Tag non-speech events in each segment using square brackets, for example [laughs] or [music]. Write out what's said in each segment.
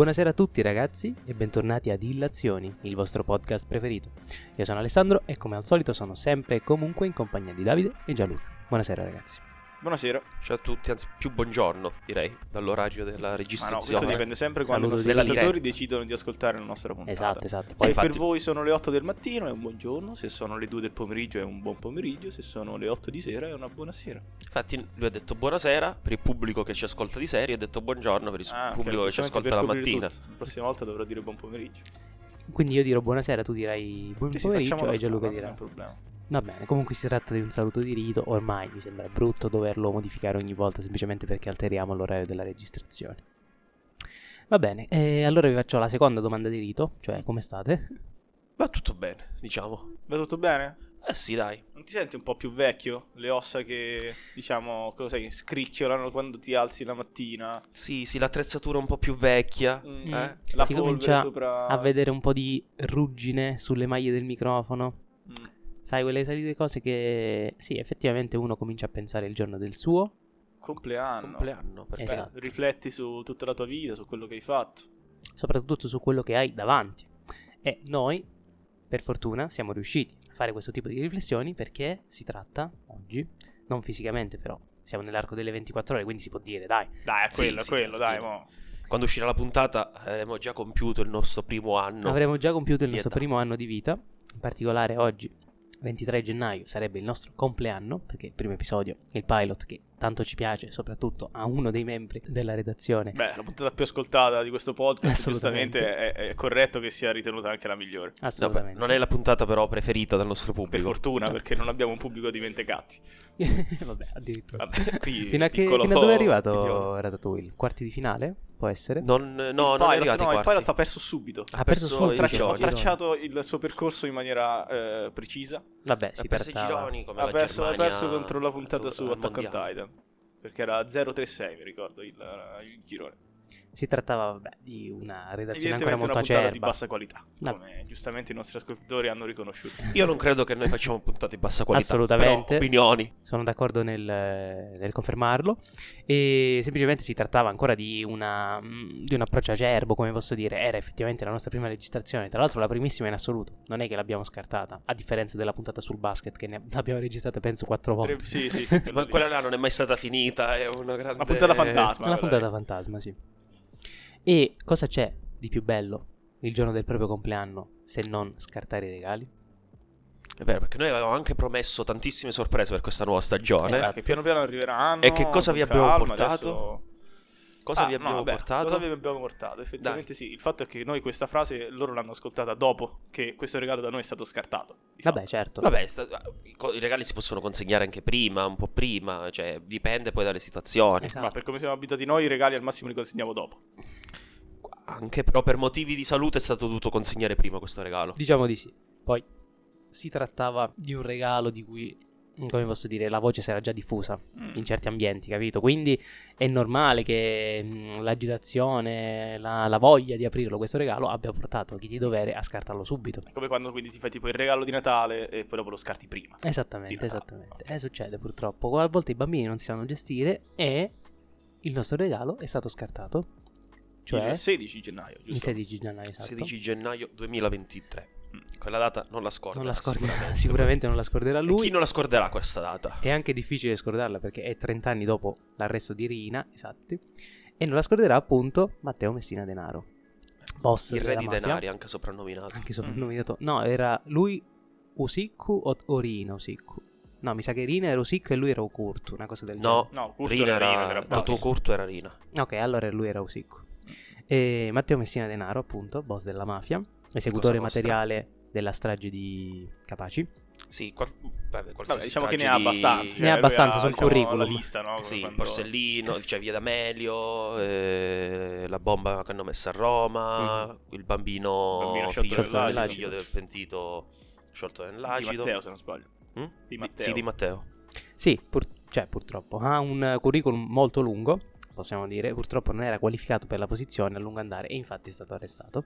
Buonasera a tutti ragazzi e bentornati ad Illazioni, il vostro podcast preferito. Io sono Alessandro e come al solito sono sempre e comunque in compagnia di Davide e Gianluca. Buonasera ragazzi. Buonasera. Ciao a tutti, anzi più buongiorno direi, dall'orario della Ma no, registrazione. questo dipende sempre quando i Saluto nostri di ascoltatori diretta. decidono di ascoltare la nostra puntata. Esatto, esatto. Se Poi infatti- per voi sono le 8 del mattino è un buon giorno, se sono le 2 del pomeriggio è un buon pomeriggio, se sono le 8 di sera è una buona sera. Infatti lui ha detto buonasera per il pubblico che ci ascolta di serie, ha detto buongiorno per il Ah, pubblico che ci ascolta la mattina. tutto. La prossima volta dovrò dire buon pomeriggio. quindi io dirò buonasera, tu dirai buon pomeriggio e Gianluca scala, non dirà è un problema. Va bene, comunque si tratta di un saluto di rito, ormai mi sembra brutto doverlo modificare ogni volta semplicemente perché alteriamo l'orario della registrazione. Va bene, e allora vi faccio la seconda domanda di rito, cioè come state? Va tutto bene, diciamo. Va tutto bene? Eh sì, dai. Non ti senti un po' più vecchio? Le ossa che, diciamo, cosa sai, scricchiolano quando ti alzi la mattina? Sì, sì, l'attrezzatura un po' più vecchia. Mm, Eh? La Si polvere comincia sopra... A vedere un po' di ruggine sulle maglie del microfono. Sai, quelle solite cose che sì, effettivamente uno comincia a pensare il giorno del suo. Compleanno. Compleanno. Perché Beh, Esatto. rifletti su tutta la tua vita, su quello che hai fatto. soprattutto su quello che hai davanti. E noi, per fortuna, siamo riusciti a fare questo tipo di riflessioni perché si tratta oggi, non fisicamente però, siamo nell'arco delle 24 ore, quindi si può dire, dai, Dai, è Sì, quello, è sì, quello, dai, mo. quando uscirà la puntata avremo già compiuto il nostro primo anno. avremo già compiuto il nostro età. primo anno di vita, in particolare oggi, 23 gennaio, sarebbe il nostro compleanno, perché il primo episodio, il pilot che tanto ci piace, soprattutto a uno dei membri della redazione, Beh, la puntata più ascoltata di questo podcast, Assolutamente. giustamente è, è corretto che sia ritenuta anche la migliore. No, beh, assolutamente. non è la puntata però preferita dal nostro Per pubblico. fortuna, perché non abbiamo un pubblico di mentecatti. [laughs] Vabbè, addirittura. Vabbè, qui Fino a, che, fino a dove è arrivato. Ratatouille? Quarti di finale? Può essere? Non, no, il non pilot, è arrivato no, il pilot ha perso subito. Ha perso perso subito. i Traccia- gironi. ho tracciato il suo percorso in maniera eh, precisa. Vabbè, si Ha perso i gironi come Ha la perso, ha Germania perso contro la puntata su al Attack on. Titan. Perché era 036, mi ricordo, il, il girone. Si trattava, vabbè, di una redazione ancora una molto puntata di acerba. bassa qualità, No. come giustamente i nostri ascoltatori hanno riconosciuto. Io non credo che noi facciamo puntate di bassa qualità. Assolutamente. però opinioni. Sono d'accordo nel, nel confermarlo. E semplicemente si trattava ancora di, una, mm, di un approccio acerbo, come posso dire. Era effettivamente la nostra prima registrazione. Tra l'altro, la primissima in assoluto. Non è che l'abbiamo scartata. A differenza della puntata sul basket, che ne l'abbiamo registrata penso quattro volte. Tre- sì, sì, sì, [laughs] Ma quella là non è mai stata finita, è una grande... Una puntata fantasma. Una dai. puntata fantasma, sì. E cosa c'è di più bello il giorno del proprio compleanno se non scartare i regali? È vero, perché noi avevamo anche promesso tantissime sorprese per questa nuova stagione. Esatto. Che piano piano arriveranno. E che cosa vi abbiamo calma, portato? adesso- Cosa Ah, vi no, abbiamo vabbè, portato? Cosa vi abbiamo portato? Effettivamente sì. Il fatto è che noi questa frase loro l'hanno ascoltata dopo che questo regalo da noi è stato scartato. di Vabbè, fatto. certo. Vabbè, sta- i regali si possono consegnare anche prima, un po' prima, cioè dipende poi dalle situazioni. Esatto. Ma per come siamo abituati noi, i regali al massimo li consegniamo dopo. Anche però per motivi di salute è stato dovuto consegnare prima questo regalo. Diciamo di sì. Poi si trattava di un regalo di cui, come posso dire, la voce si era già diffusa Mm. in certi ambienti, capito? Quindi è normale che mh, l'agitazione, la, la voglia di aprirlo questo regalo abbia portato chi di dovere a scartarlo subito. È come quando quindi ti fai tipo il regalo di Natale e poi dopo lo scarti prima. Esattamente, esattamente. Eh, succede purtroppo. A volte i bambini non si sanno gestire e il nostro regalo è stato scartato. Cioè il 16 gennaio, giusto? il 16 gennaio, esatto. 16 gennaio 2023. Mm. Quella data non la scorderà. Non la scorderà, sicuramente. [laughs] sicuramente non la scorderà E lui. chi non la scorderà questa data? È anche difficile scordarla perché è 30 anni dopo l'arresto di Rina, esatti. E non la scorderà appunto Matteo Messina Denaro. Boss Il re di mafia, denari, anche soprannominato. Anche soprannominato. No, era lui Usikku o, o Rina Usikku? No, mi sa che Rina era Usikku e lui era Ukurtu, una cosa del No, No, Curto Rina era era, Rina, era. Curto era Rina. genere. Ok, allora lui era Usikku. E Matteo Messina Denaro, appunto, boss della mafia, esecutore materiale della strage di Capaci. Sì, qual- vabbè, Vabbè, diciamo che ne ha di- abbastanza. cioè Ne ha lui abbastanza sul diciamo, curriculum. La lista, no? Sì, Quando- Borsellino, cioè Via D'Amelio, eh, la bomba che hanno messo a Roma, il bambino, Mm-hmm. Bambino sciolto figlio, nell'acido. il figlio del pentito sciolto Di nell'acido. Matteo, se non sbaglio. Mm? Di Matteo. Sì, di Matteo. Sì, pur- cioè purtroppo ha un curriculum molto lungo, possiamo dire, purtroppo non era qualificato per la posizione a lungo andare e infatti è stato arrestato.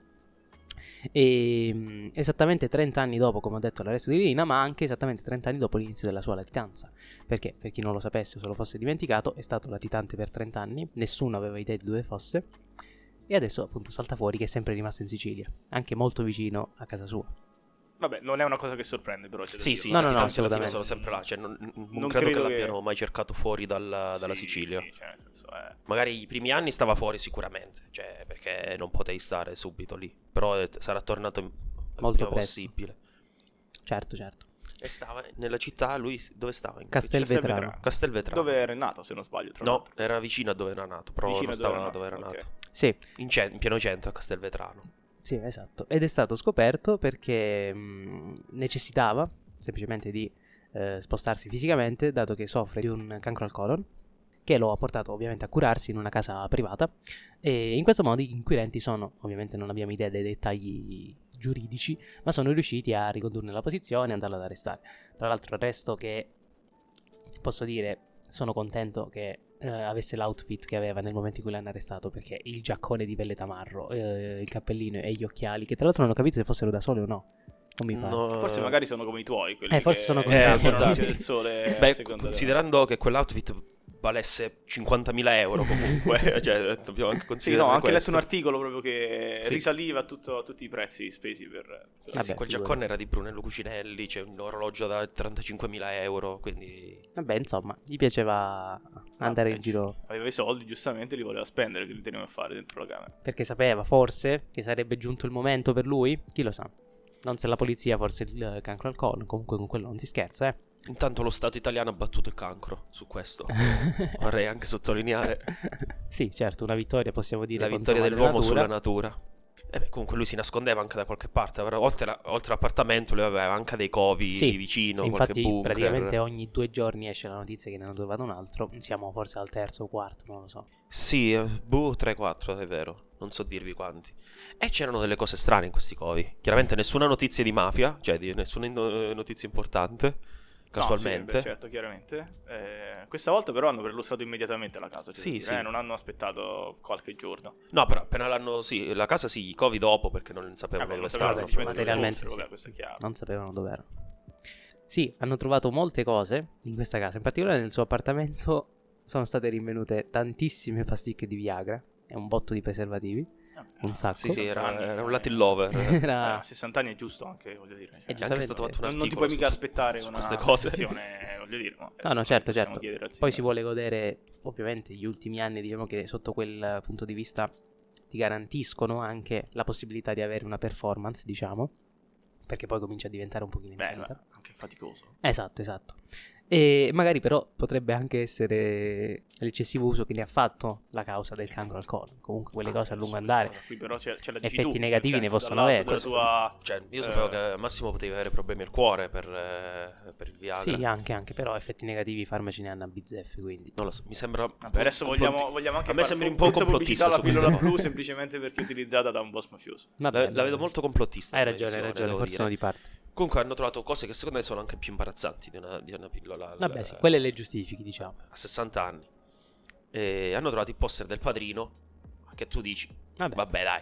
E mh, esattamente 30 anni dopo, come ho detto, l'arresto di Rina, ma anche esattamente 30 anni dopo l'inizio della sua latitanza. Perché, per chi non lo sapesse o se lo fosse dimenticato, è stato latitante per 30 anni, nessuno aveva idea di dove fosse. E adesso appunto salta fuori che è sempre rimasto in Sicilia, anche molto vicino a casa sua. Vabbè, non è una cosa che sorprende, però. C'è Sì, sì, No, no, no, assolutamente. sono sempre là. Cioè, non, non Non credo, credo che che- l'abbiano mai cercato fuori dal- dalla Sì, Sicilia. sì, cioè, nel senso, eh. Magari i primi anni stava fuori sicuramente, cioè, perché non potevi stare subito lì. Però eh, sarà tornato il Molto presto. possibile. Certo, certo. E stava nella città, lui dove stava? In Castelvetrano. Castelvetrano. Castelvetrano. Dove era nato, se non sbaglio, tra No, l'altro. era vicino a dove era nato, però Vicino non a dove stava era dove era nato, nato. Sì, In, cen- in pieno centro a Castelvetrano. Sì, esatto. Ed è stato scoperto perché mh, necessitava semplicemente di eh, spostarsi fisicamente, dato che soffre di un cancro al colon, che lo ha portato ovviamente a curarsi in una casa privata. E in questo modo gli inquirenti sono, ovviamente non abbiamo idea dei dettagli giuridici, ma sono riusciti a ricondurne la posizione e andarlo ad arrestare. Tra l'altro arresto che, posso dire, sono contento che eh, avesse l'outfit che aveva nel momento in cui l'hanno arrestato perché il giaccone di pelle tamarro, eh, il cappellino e gli occhiali, che tra l'altro non ho capito se fossero da sole o no. Non mi pare. No, Forse magari sono come i tuoi. Quelli Eh, forse che sono [laughs] come i tuoi. Eh, luce darsi. del sole. Beh, considerando che quell'outfit valesse 50.000 euro comunque, [laughs] cioè, dobbiamo anche Sì, considerare no, ho anche letto questo. un articolo proprio che Sì. risaliva tutto- a tutti i prezzi spesi per... per- Sì, Vabbè, sì, quel giaccone era di Brunello Cucinelli, c'è un orologio da 35.000 euro, quindi... Vabbè, insomma, gli piaceva andare in Vabbè, giro Aveva i soldi, giustamente li voleva spendere, che li teneva a fare dentro la camera. perché sapeva forse che sarebbe giunto il momento per lui. Chi lo sa? Non se la polizia, forse il eh, cancro al colon. Comunque con quello non si scherza, eh. Intanto lo Stato italiano ha battuto il cancro su questo. [laughs] Vorrei anche sottolineare sì, certo, una vittoria possiamo dire. la vittoria dell'uomo natura. sulla natura. E beh, comunque lui si nascondeva anche da qualche parte, oltre, la- oltre all'appartamento lui aveva anche dei covi Sì, vicino, Infatti, bunker. praticamente ogni due giorni esce la notizia che ne hanno trovato un altro. Siamo forse al terzo o quarto, non lo so. Sì, eh, boh, 3-4, è vero. Non so dirvi quanti. E c'erano delle cose strane in questi covi. Chiaramente nessuna notizia di mafia, cioè di nessuna eh, notizia importante. Casualmente. No, sì, beh, certo, chiaramente. Eh, questa volta però hanno perlustrato immediatamente la casa. Sì, dire, sì. eh, non hanno aspettato qualche giorno. No, però appena l'hanno. Sì, la casa sì, i covi dopo perché non sapevano Vabbè, dove non sapevano stavano. materialmente dove fossero, sì. vabbè, questo è chiaro. Non sapevano dov'erano. Sì, hanno trovato molte cose in questa casa. In particolare nel suo appartamento [laughs] sono state rinvenute tantissime pasticche di Viagra e un botto di preservativi. Un sacco. Sì, sì, era, 60 anni, era un eh, Latin lover. eh, [laughs] Era... a 60 anni è giusto anche, voglio dire. cioè, È anche stato fatto un non, non ti puoi mica aspettare su una queste [laughs] cose. prestazione, voglio dire. no, No, no, certo, certo. Poi si vuole godere, ovviamente, gli ultimi anni, diciamo che sotto quel punto di vista ti garantiscono anche la possibilità di avere una performance, diciamo, perché poi comincia a diventare un pochino Beh, infinita. ma anche faticoso. Esatto, esatto. E magari però potrebbe anche essere l'eccessivo uso che ne ha fatto la causa del cancro al colon. Comunque quelle Ah, cose a lungo andare. Qui però c'è, c'è la Effetti tu, negativi nel ne possono avere. tua- Cioè, io Eh. sapevo che al massimo potevi avere problemi al cuore per, eh, per il Viagra. Sì, anche, anche, però effetti negativi i farmaci ne hanno a bizzeffe, quindi... Non lo so, mi sembra. Vabbè, adesso vogliamo, vogliamo anche A me fare sembri un po' complottista queste pillola blu semplicemente perché è utilizzata da un boss mafioso. Vabbè, La, la vedo molto complottista. Hai ragione, hai ragione, forse sono di parte. Comunque hanno trovato cose che secondo me sono anche più imbarazzanti di una, di una pillola. al- Vabbè, sì, quelle le giustifichi, diciamo. A 60 anni. E hanno trovato il poster del padrino. Che tu dici, Vabbè, vabbè, dai,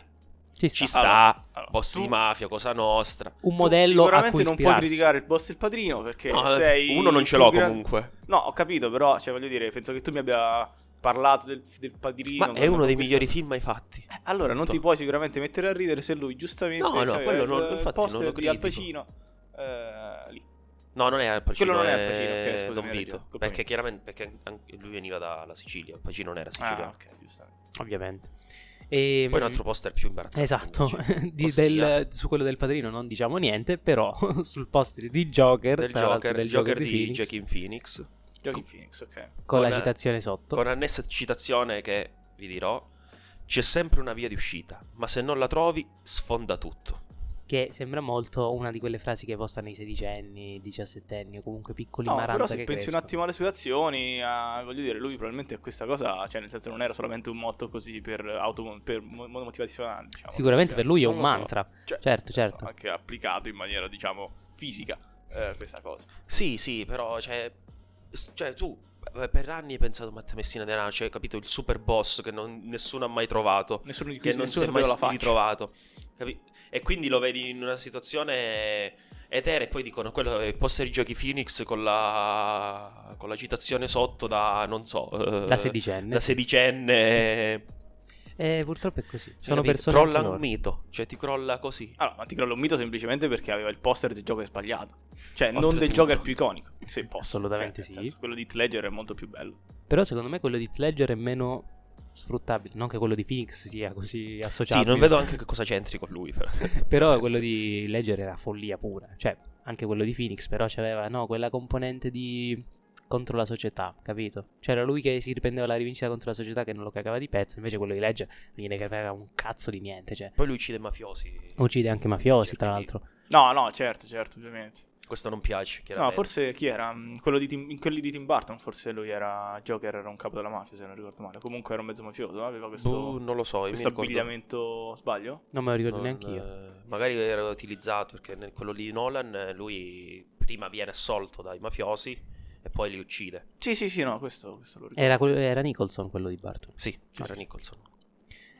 ci sta. ci sta. Allora, allora, boss tu- di mafia, cosa nostra. Un modello a sicuramente cui non puoi criticare il boss e il padrino perché No, sei uno non ce l'ho gran- comunque. No, ho capito, però, cioè, voglio dire, penso che tu mi abbia parlato del, del padrino. Ma è uno dei migliori film mai fatti. Eh, Allora, non ti puoi sicuramente mettere a ridere se lui giustamente No, no, cioè, quello il non- infatti poster non lo di Al. Pacino eh, lì. No, non è Al Pacino, Quello non è è Al Pacino, ok, scusami, Don Vito. Perché mia. chiaramente perché anche lui veniva dalla Sicilia. Al Pacino non era Ah, siciliano. ok, giustamente. Ovviamente. E, Poi un altro poster più imbarazzante. Esatto, [laughs] di- Ossia, del- su quello del padrino non diciamo niente, però [laughs] sul poster di Joker, del Joker, del Joker Joker di Phoenix, Joaquin Phoenix. Giochi Phoenix, ok. con la citazione sotto. Con annessa citazione che vi dirò. C'è sempre una via di uscita, ma se non la trovi, sfonda tutto. Che sembra molto una di quelle frasi che postano i sedicenni, diciassettenni o comunque piccoli No, però maranza se che pensi un crescono. attimo alle sue azioni, a- voglio dire, lui probabilmente a questa cosa, cioè nel senso non era solamente un motto così per, auto, per mo- motivazionale, diciamo. Sicuramente per lui è un lo so. mantra. Cioè, Certo, certo. Anche applicato in maniera, diciamo, fisica, eh, questa cosa. Sì, sì, però, cioè, cioè tu eh, per anni hai pensato Matteo Messina Denaro, cioè, capito, il super boss che non- nessuno ha mai trovato, Nessuno di che cui non si nessuno è mai ritrovato. capi- E quindi lo vedi in una situazione eterea e poi dicono quello è il poster di Giochi Phoenix con la, con la citazione sotto da, non so, eh, Da sedicenne. da sedicenne. Eh, purtroppo è così. Sono capito? persone Crolla un mito, cioè ti crolla così. Allora, ma ti crolla un mito semplicemente perché aveva il poster del Joker sbagliato. Cioè, non Oltre del tutto. Joker più iconico. Se posso. Assolutamente Cioè, sì. senso, quello di Heath Ledger è molto più bello. Però secondo me quello di Heath Ledger è meno sfruttabile. Non che quello di Phoenix sia così Sì, associato. non vedo anche che cosa c'entri con lui. però. [laughs] Però quello di Ledger era follia pura. Cioè, anche quello di Phoenix, però c'aveva, no, quella componente di contro la società, capito? C'era lui che si riprendeva la rivincita contro la società che non lo cagava di pezzo, invece quello di Ledger non gliene cagava un cazzo di niente, cioè. Poi lui uccide mafiosi. Uccide anche mafiosi, Cioè, tra l'altro. No, no, certo, certo, ovviamente. Questo non piace, No, forse chi era? Mm, Quello di Tim- quelli di Tim Burton, forse lui era Joker, era un capo della mafia, se non ricordo male. Comunque era un mezzo mafioso, no? aveva questo, Boh, non lo so, io mi questo ricordo- abbigliamento, sbaglio? Non me lo ricordo non- neanche io. eh, magari era utilizzato perché nel quello di Nolan eh, lui prima viene assolto dai mafiosi e poi li uccide. Sì, sì, sì, no, questo, questo lo ricordo. Era, que- era Nicholson quello di Barton. Sì, era Ok. Nicholson.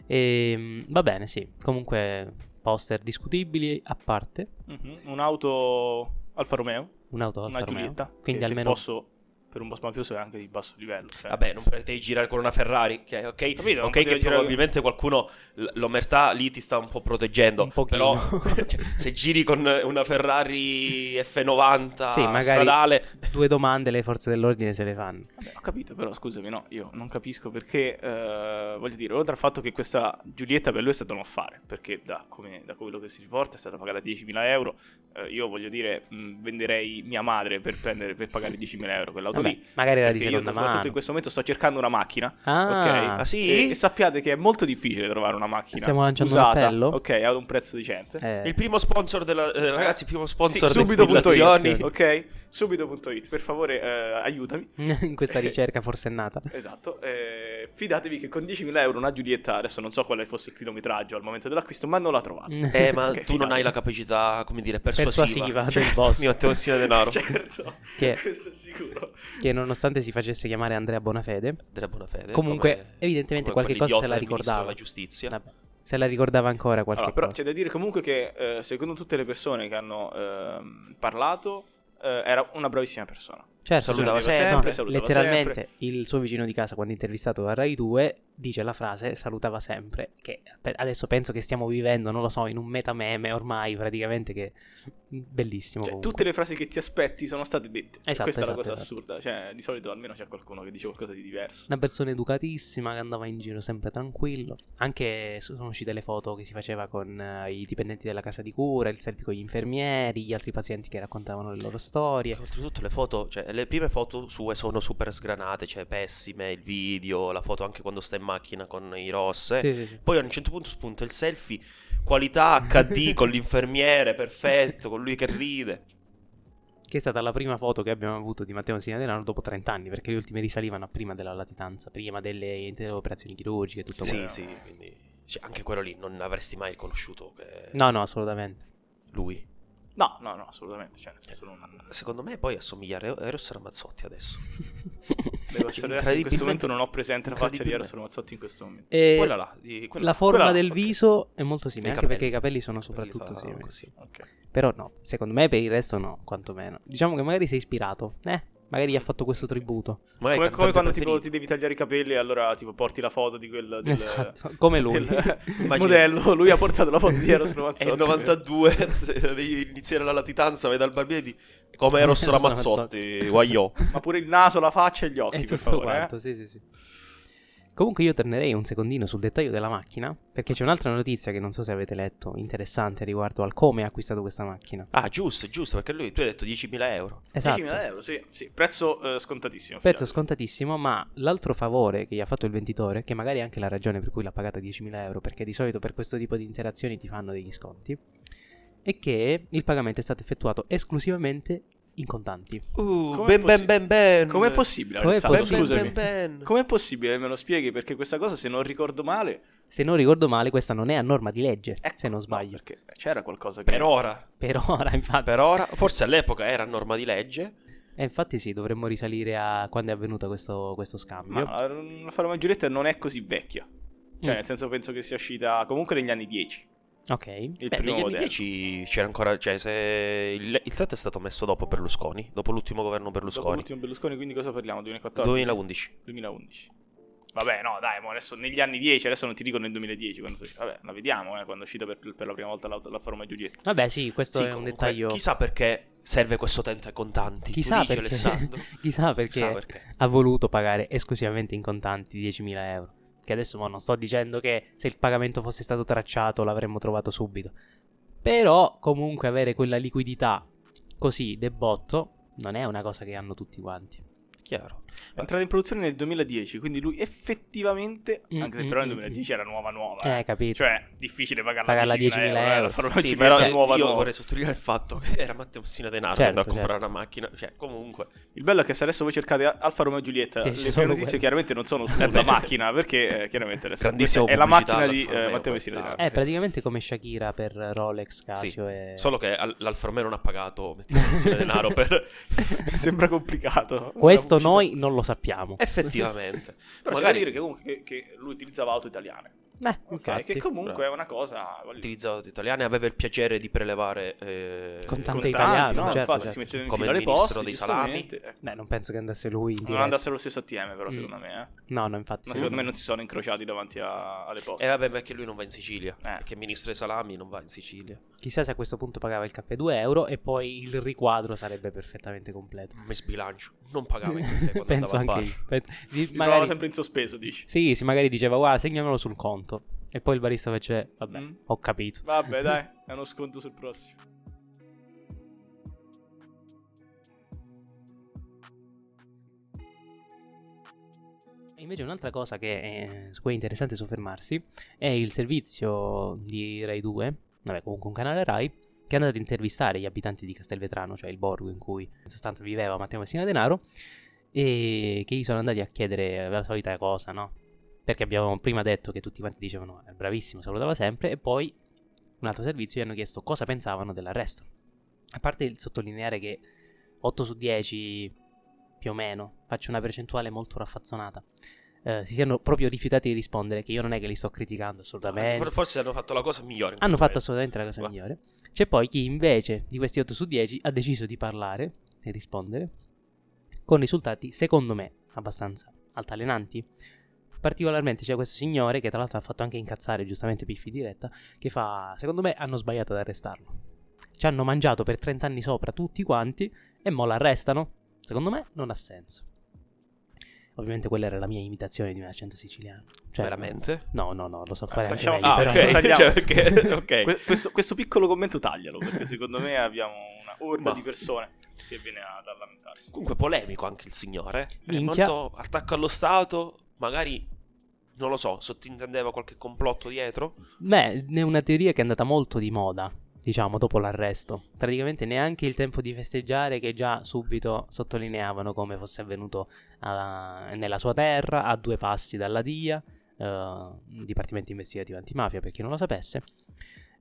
E, va bene, sì. Comunque, poster discutibili a parte. Mhm, Un'auto Alfa Romeo, Un'auto una Alfa Romeo. Giulietta. Quindi almeno posso, per un boss mafioso è anche di basso livello. cioè, Vabbè, non pretendi girare con una Ferrari, che, ok? Capito, ok potevi che girare- probabilmente qualcuno l'omertà lì ti sta un po' proteggendo, Un pochino. però [laughs] cioè, se giri con una Ferrari F90 Sì, magari- stradale, Due domande le forze dell'ordine se le fanno. Vabbè, ho capito, però scusami, no, io non capisco perché, eh, voglio dire, oltre al fatto che questa Giulietta per lui è stato un affare, perché da, come- da quello che si riporta è stata pagata 10.000 euro, eh, io voglio dire, mh, venderei mia madre per, prendere, per pagare 10.000 euro quell'auto lì. magari era di io, seconda soprattutto mano. in questo momento sto cercando una macchina, Ah, ok? Ah, sì? E, e sappiate che è molto difficile trovare una macchina Stiamo lanciando un usata, appello? ok, ad un prezzo decente. Eh, il primo sponsor della eh, ragazzi, il primo sponsor Sì, subito.it, ok? Subito.it, per favore, eh, aiutami. [laughs] in questa ricerca forsennata. Esatto, eh, fidatevi che con 10.000 euro una Giulietta, adesso non so quale fosse il chilometraggio al momento dell'acquisto, ma non l'ha trovata. Eh, ma Ok, tu non fidatevi. hai la capacità, come dire, persuasiva. Persuasiva Cioè, del boss. [laughs] Mi mettevo insieme denaro. certo, Che- questo è sicuro. Che nonostante si facesse chiamare Andrea Bonafede, Della buona fede. Comunque, come- evidentemente come qualche cosa se la ricordava. della giustizia. vabbè, se la ricordava ancora qualche Allora, però cosa. c'è da dire comunque che eh, secondo tutte le persone che hanno ehm, parlato, eh, era una bravissima persona. Certo, salutava sì, sempre, no, salutava letteralmente sempre. il suo vicino di casa quando intervistato da Rai 2 dice la frase salutava sempre che adesso penso che stiamo vivendo, non lo so, in un metameme ormai praticamente che bellissimo Cioè, tutte le frasi che ti aspetti sono state dette. E Esatto, questa è la esatto, cosa esatto. assurda. Cioè, di solito almeno c'è qualcuno che dice qualcosa di diverso. Una persona educatissima che andava in giro sempre tranquillo. Anche sono uscite le foto che si faceva con eh, i dipendenti della casa di cura, il selfie con gli infermieri, gli altri pazienti che raccontavano le loro storie. Oltretutto le foto, cioè le prime foto sue sono super sgranate, cioè pessime, il video, la foto anche quando sta in macchina con i rosse. Sì, sì, sì. Poi a un certo punto spunta il selfie, qualità HD [laughs] con l'infermiere, perfetto, con lui che ride. Che è stata la prima foto che abbiamo avuto di Matteo Denaro dopo 30 anni, perché le ultime risalivano prima della latitanza, prima delle, delle operazioni chirurgiche e tutto Sì, quello. sì, quindi cioè, anche quello lì non avresti mai conosciuto che No, no, assolutamente. lui. No, no, no, assolutamente. Cioè, senso non... Secondo me poi assomiglia a Eros Ramazzotti adesso. Devo essere adesso in questo momento non ho presente la faccia di. Eros Ramazzotti in questo momento. E Quella là, di- quella la forma quella là, del ok. viso è molto simile, anche capelli. perché i capelli sono soprattutto simili. così. Ok. Però no, secondo me per il resto no, quantomeno. Diciamo che magari sei ispirato. Eh, magari gli ha fatto questo tributo. Magari Come, come quando tipo, ti devi tagliare i capelli e allora tipo porti la foto di quel del, Esatto, come lui. del [laughs] [laughs] Immagina- modello. Lui ha portato la foto di Eros [laughs] È Ramazzotti. il 92, se devi iniziare la latitanza, vai dal barbiere di come Eros Ramazzotti, guagliò. Ma pure il naso, la faccia e gli occhi, E per favore. quanto, eh. sì, sì, sì. Comunque io tornerei un secondino sul dettaglio della macchina, perché c'è un'altra notizia che non so se avete letto, interessante riguardo al come ha acquistato questa macchina. Ah, giusto, giusto, perché lui, tu hai detto 10.000 euro. Esatto. 10.000 euro, sì, sì. Prezzo eh, scontatissimo. Prezzo scontatissimo, ma l'altro favore che gli ha fatto il venditore, che magari è anche la ragione per cui l'ha pagata 10.000 euro, perché di solito per questo tipo di interazioni ti fanno degli sconti, è che il pagamento è stato effettuato esclusivamente in contanti. Uh, Com'è ben ben possi- ben ben. Com'è possibile, Com'è Alessandro? possibile? Scusami. Ben ben ben. Com'è possibile? Me lo spieghi? Perché questa cosa, se non ricordo male, Se non ricordo male, questa non è a norma di legge, ecco, se non no, sbaglio. perché c'era qualcosa che... Per ora, Per ora, infatti. per ora, forse all'epoca era norma di legge. E infatti sì, dovremmo risalire a quando è avvenuto questo, questo scambio. Ma la, la Maggioretta non è così vecchia. Cioè, Mm. nel senso, penso che sia uscita comunque negli anni 10. Ok. Il Beh, primo negli anni modello. 10 c'era ancora, cioè se il, il tetto è stato messo dopo Berlusconi, dopo l'ultimo governo Dopo Berlusconi, l'ultimo Berlusconi, quindi cosa parliamo? 2014? 2011. 2011. Vabbè, no, dai, mo adesso negli anni 10, adesso non ti dico nel 2010, quando, vabbè, la vediamo, eh, quando è uscita per, per la prima volta la, la e Giulietta. Vabbè, sì, questo Sì, è un comunque, dettaglio. Chissà perché serve questo utente ai contanti. Chissà perché, Alessandro. [laughs] chissà perché Chissà perché. ha voluto pagare esclusivamente in contanti 10.000 euro. Che adesso non sto dicendo che se il pagamento fosse stato tracciato l'avremmo trovato subito. Però comunque avere quella liquidità così de botto non è una cosa che hanno tutti quanti. Chiaro. È entrata in produzione nel 2010, quindi lui effettivamente, Mm, anche se mm, però nel mm, 2010 era nuova nuova. Eh, capito. Cioè, difficile pagarla, Pagarla 10.000 10.000 euro. eh, euro. La farò Sì, sì, però però io nuova nuova. vorrei sottolineare il fatto che era Matteo Messina Denaro Certo, a comprare certo. una macchina. Cioè, comunque, Il bello è che se adesso voi cercate Alfa Romeo e Giulietta, le prime notizie chiaramente non sono sulla [laughs] macchina, perché eh, chiaramente adesso è la macchina di eh, Matteo Messina. Denaro. È praticamente come Shakira per Rolex, Casio e... Solo che al- l'Alfa Romeo non ha pagato Matteo Messina Denaro per... [laughs] [laughs] Sembra complicato. Questo noi non lo sappiamo. Effettivamente. [laughs] Però c'è da dire che comunque che, che lui utilizzava auto italiane. Beh, Ok, infatti. che comunque bravo. è una cosa. voglio dire, utilizzato italiane aveva il piacere di prelevare eh, contanti, italiano, no? certo, Infatti certo. si metteva in Come fila il poste, dei salami. eh. Beh, non penso che andasse lui in Non andasse allo stesso ATM, però, Mm. secondo me. Eh. No, no, infatti. Ma secondo me non si sono incrociati davanti a- alle poste. E vabbè, ma è che lui non va in Sicilia. Eh. Perché il ministro dei salami non va in Sicilia. Chissà se a questo punto pagava il caffè 2 euro e poi il riquadro sarebbe perfettamente completo. Mi sbilancio. Non pagava il caffè quando Penso anche io. Pen- di- Si magari... sempre in sospeso, dici. Sì, sì, magari diceva, guarda, segnamelo sul conto. E poi il barista faceva, vabbè, Mm. ho capito. Vabbè, [laughs] dai, è uno sconto sul prossimo. Invece un'altra cosa che è, su cui è interessante soffermarsi è il servizio di Rai 2, vabbè comunque un canale Rai, che è andato ad intervistare gli abitanti di Castelvetrano, cioè il borgo in cui in sostanza viveva Matteo Messina Denaro, e che gli sono andati a chiedere la solita cosa, no? Perché abbiamo prima detto che tutti quanti dicevano è bravissimo, salutava sempre, e poi un altro servizio gli hanno chiesto cosa pensavano dell'arresto. A parte il sottolineare che 8 su 10 più o meno, faccio una percentuale molto raffazzonata, eh, si siano proprio rifiutati di rispondere, che io non è che li sto criticando assolutamente. Forse hanno fatto la cosa migliore. Hanno fatto assolutamente la cosa Va. migliore. C'è poi chi invece di questi 8 su 10 ha deciso di parlare e rispondere con risultati, secondo me, abbastanza altalenanti. Particolarmente c'è questo signore che tra l'altro ha fatto anche incazzare giustamente Piffi diretta, che fa, secondo me hanno sbagliato ad arrestarlo. Ci hanno mangiato per 30 anni sopra tutti quanti e mo l'arrestano? Secondo me non ha senso. Ovviamente quella era la mia imitazione di un accento siciliano. Cioè, Veramente? No, no, no, lo so fare anche facciamo- meglio, Ah, però- ok. [laughs] tagliamo. Cioè, perché- [laughs] ok. Que- questo, questo piccolo commento taglialo, perché secondo me abbiamo una orda Ma- di persone che viene ad a lamentarsi. Comunque polemico anche il signore. È Minchia. molto attacco allo Stato, magari non lo so, sottintendeva qualche complotto dietro. Beh, è una teoria che è andata molto di moda, diciamo, dopo l'arresto. Praticamente neanche il tempo di festeggiare che già subito sottolineavano come fosse avvenuto ah, nella sua terra, a due passi dalla DIA, eh, Dipartimento Investigativo Antimafia, per chi non lo sapesse.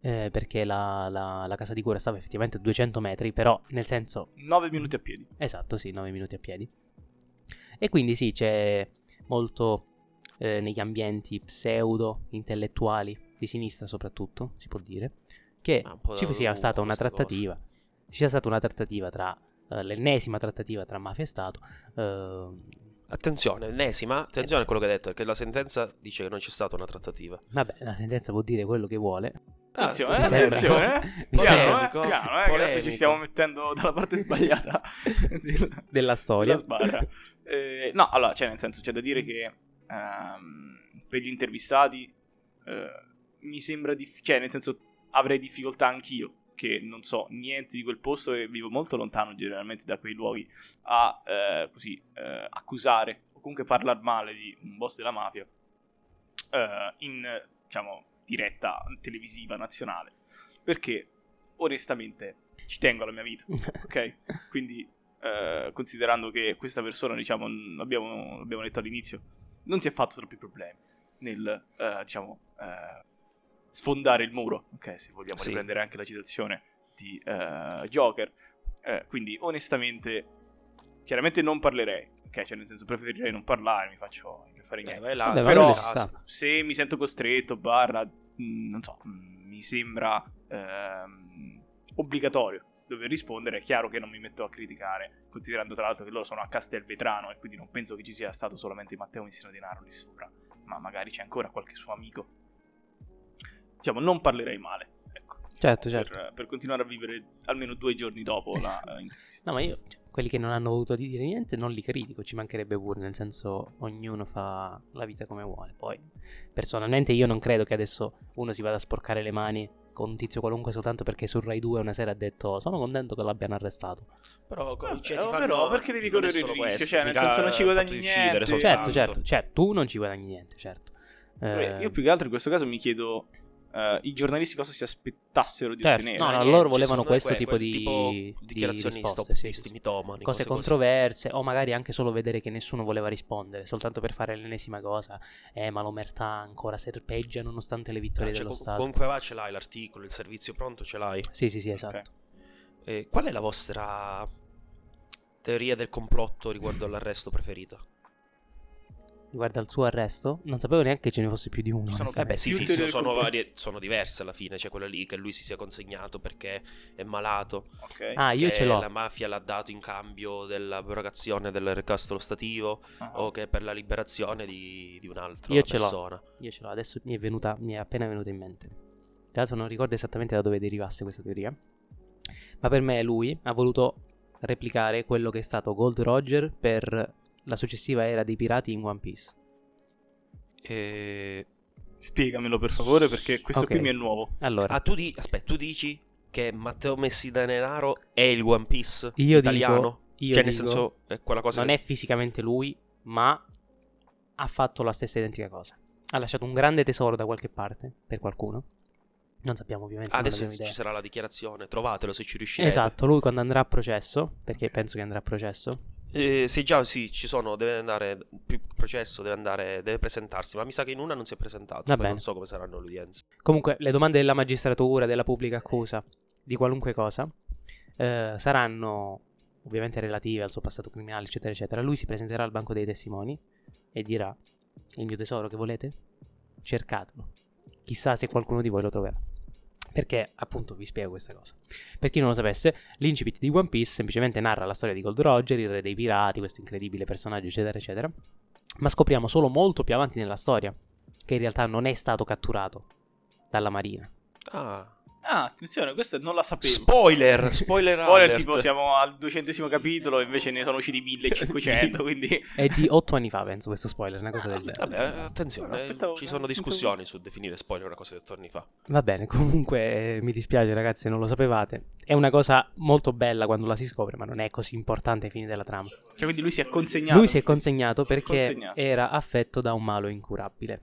eh, perché la, la- la casa di cura stava effettivamente a 200 metri, però nel senso 9 minuti a piedi. Esatto, sì, 9 minuti a piedi. E quindi sì, c'è molto eh, negli ambienti pseudo intellettuali di sinistra soprattutto, si può dire, che Ah, ci sia stata una questa cosa. trattativa, ci sia stata una trattativa tra eh, l'ennesima trattativa tra mafia e Stato. eh, Attenzione, ennesima, attenzione a quello che hai detto, perché la sentenza dice che non c'è stata una trattativa. vabbè, la sentenza può dire quello che vuole. Attenzione, Ah, eh, attenzione, [laughs] eh. mi Piano, sembra- eh, piano, eh, che adesso ci stiamo mettendo dalla parte sbagliata [laughs] della, della storia. della. Eh, no, allora, cioè, nel senso, c'è da dire che ehm, per gli intervistati eh, mi sembra difficile, cioè, nel senso, avrei difficoltà anch'io, che non so niente di quel posto e vivo molto lontano generalmente da quei luoghi, a eh, così eh, accusare o comunque parlare male di un boss della mafia eh, in, diciamo, diretta televisiva nazionale. Perché, onestamente, ci tengo alla mia vita, ok? [laughs] Quindi, eh, considerando che questa persona, diciamo, abbiamo, abbiamo detto all'inizio, non si è fatto troppi problemi nel, eh, diciamo, eh, sfondare il muro, ok? Se vogliamo Sì. riprendere anche la citazione di eh, Joker. Eh, quindi, onestamente, chiaramente non parlerei, ok? Cioè, nel senso, preferirei non parlare, mi faccio non fare Eh, niente. vai là, Vabbè, però-. Se mi sento costretto, barra, mh, non so, mh, mi sembra ehm, obbligatorio dover rispondere, è chiaro che non mi metto a criticare, considerando tra l'altro che loro sono a Castelvetrano e quindi non penso che ci sia stato solamente Matteo Messina Denaro lì sopra, ma magari c'è ancora qualche suo amico. Diciamo, non parlerei male, ecco, Certo, certo. per, per continuare a vivere almeno due giorni dopo la [laughs] eh, intervista. No, ma io, cioè, quelli che non hanno voluto dire niente, non li critico, ci mancherebbe pure, nel senso, ognuno fa la vita come vuole. Poi, personalmente, io non credo che adesso uno si vada a sporcare le mani con un tizio qualunque soltanto perché su Rai 2 una sera ha detto sono contento che l'abbiano arrestato. Però, Vabbè, cioè, ti oh, fanno- però perché devi correre il rischio? questo, Cioè, nel senso, non ci guadagni niente. Certo, certo, cioè tu non ci guadagni niente, certo. Beh, Eh, io più che altro in questo caso mi chiedo eh, i giornalisti cosa si aspettassero di Certo, ottenere. no, no, niente, loro volevano questo que- tipo di- tipo di dichiarazioni risposte, stop, sì, mitomani, cose così. controverse o magari anche solo vedere che nessuno voleva rispondere soltanto per fare l'ennesima cosa eh ma l'omertà ancora serpeggia nonostante le vittorie Ah, cioè, dello com- Stato comunque va ce l'hai l'articolo, il servizio pronto ce l'hai. sì sì sì esatto Eh, qual è la vostra teoria del complotto riguardo all'arresto preferita? Riguardo al suo arresto non sapevo neanche che ce ne fosse più di uno Sono- Eh beh, sì, sì, sono, del sono varie, sono diverse alla fine. C'è quella lì che lui si sia consegnato perché è malato. Ok. ah io che ce l'ho La mafia l'ha dato in cambio dell'abrogazione dell'ergastolo stativo Ah. o che per la liberazione di, di un'altra Io ce l'ho. persona. io ce l'ho adesso mi è venuta mi è appena venuta in mente tra l'altro non ricordo esattamente da dove derivasse questa teoria ma per me lui ha voluto replicare quello che è stato Gold Roger per la successiva era dei pirati in One Piece E... Spiegamelo per favore perché questo Ok. qui mi è nuovo. allora Ah, tu, di... Aspetta, tu dici che Matteo Messina Denaro è il One Piece Io italiano? dico, io cioè, nel dico, senso, è quella cosa non che- è fisicamente lui, ma ha fatto la stessa identica cosa. Ha lasciato un grande tesoro da qualche parte per qualcuno. Non sappiamo ovviamente. Adesso abbiamo idea. ci sarà la dichiarazione, trovatelo se ci riuscirete. Esatto, lui quando andrà a processo, perché penso che andrà a processo. Eh, sì, già sì, ci sono, deve andare più processo, deve andare, deve presentarsi, ma mi sa che in una non si è presentato, non so come saranno le udienze. Comunque, le domande della magistratura, della pubblica accusa, di qualunque cosa, eh, saranno ovviamente relative al suo passato criminale, eccetera, eccetera. Lui si presenterà al banco dei testimoni e dirà: Il mio tesoro che volete? Cercatelo. Chissà se qualcuno di voi lo troverà. Perché, appunto, vi spiego questa cosa. Per chi non lo sapesse, l'incipit di One Piece semplicemente narra la storia di Gold Roger, il re dei pirati, questo incredibile personaggio, eccetera, eccetera. Ma scopriamo solo molto più avanti nella storia che in realtà non è stato catturato dalla marina. Ah, Ah, attenzione, questo non la sapevo. spoiler, [laughs] spoiler Spoiler, alert. tipo siamo al duecentesimo capitolo, invece ne sono usciti [laughs] 1500, quindi... È di otto anni fa, penso, questo spoiler, una cosa del genere. Vabbè, eh, attenzione, aspettavo- ci sono discussioni su definire spoiler una cosa di otto anni fa. Va bene, comunque eh, mi dispiace ragazzi, non lo sapevate. È una cosa molto bella quando la si scopre, ma non è così importante ai fini della trama. Cioè, quindi lui si è consegnato. Lui si è consegnato Si è perché consegnato. era affetto da un malo incurabile.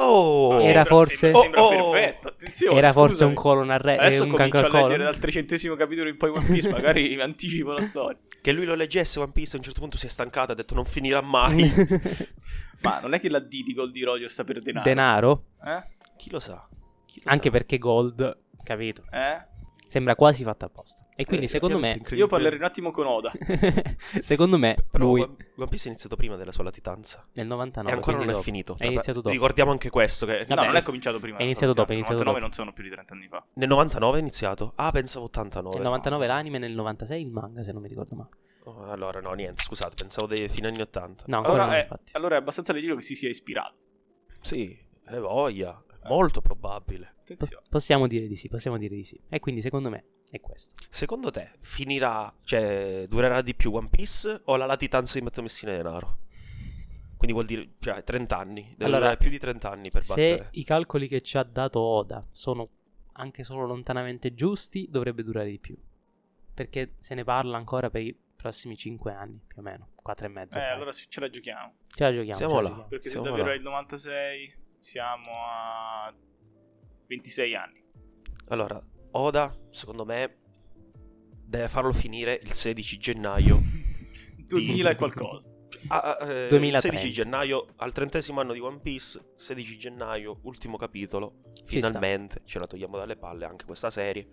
Oh, Ah, Era sembra- forse- Sembra, sembra Oh, oh. perfetto, attenzione. Era forse scusami. un colon arre- Adesso un comincio a leggere dal trecentesimo capitolo in poi One Piece, magari anticipo la storia. [laughs] che lui lo leggesse One Piece a un certo punto si è stancato, ha detto non finirà mai. [laughs] [laughs] Ma non è che la D di Gold di Roger sta per denaro. Denaro, Eh? Chi lo sa? Chi lo anche sa? perché Gold, capito? Eh? Sembra quasi fatta apposta. E quindi Eh, secondo me, Io parlerei un attimo con Oda. [laughs] secondo me, Però lui One One Piece è iniziato prima della sua latitanza. nel 99 e ancora non quindi è dopo. finito. È Tra- iniziato dopo. Ricordiamo anche questo. Che Vabbè, no, non è cominciato prima. è iniziato dopo, iniziato 99 dopo. non sono più di 30 anni fa. Nel 99 è iniziato? Ah, pensavo 89. Nel 99 l'anime, nel 96 il manga, se non mi ricordo male. Oh, allora, no, niente, scusate, pensavo dei fine anni 80. No, ancora Allora no, è, infatti. allora è abbastanza leggero che si sia ispirato. Sì, è voglia. Molto probabile. Attenzione. possiamo dire di sì, possiamo dire di sì. E quindi secondo me è questo. Secondo te finirà, cioè, durerà di più One Piece o la latitanza di Matteo Messina Denaro? Quindi vuol dire, cioè, 30 anni. Deve Allora, durare più di 30 anni per Se battere. i calcoli che ci ha dato Oda sono anche solo lontanamente giusti, dovrebbe durare di più. Perché se ne parla ancora per i prossimi 5 anni, più o meno. 4 e mezzo. Eh, ormai. allora ce la giochiamo. Ce la giochiamo. Siamo ce la là. giochiamo. Perché Siamo se davvero là. è il 96, siamo a 26 anni. Allora, Oda, secondo me, deve farlo finire il 16 gennaio. [laughs] 2000 e qualcosa. Ah, ah, eh, 2030. 16 gennaio, al trentesimo anno di One Piece, 16 gennaio, ultimo capitolo. Ci sta. Finalmente ce la togliamo dalle palle anche questa serie.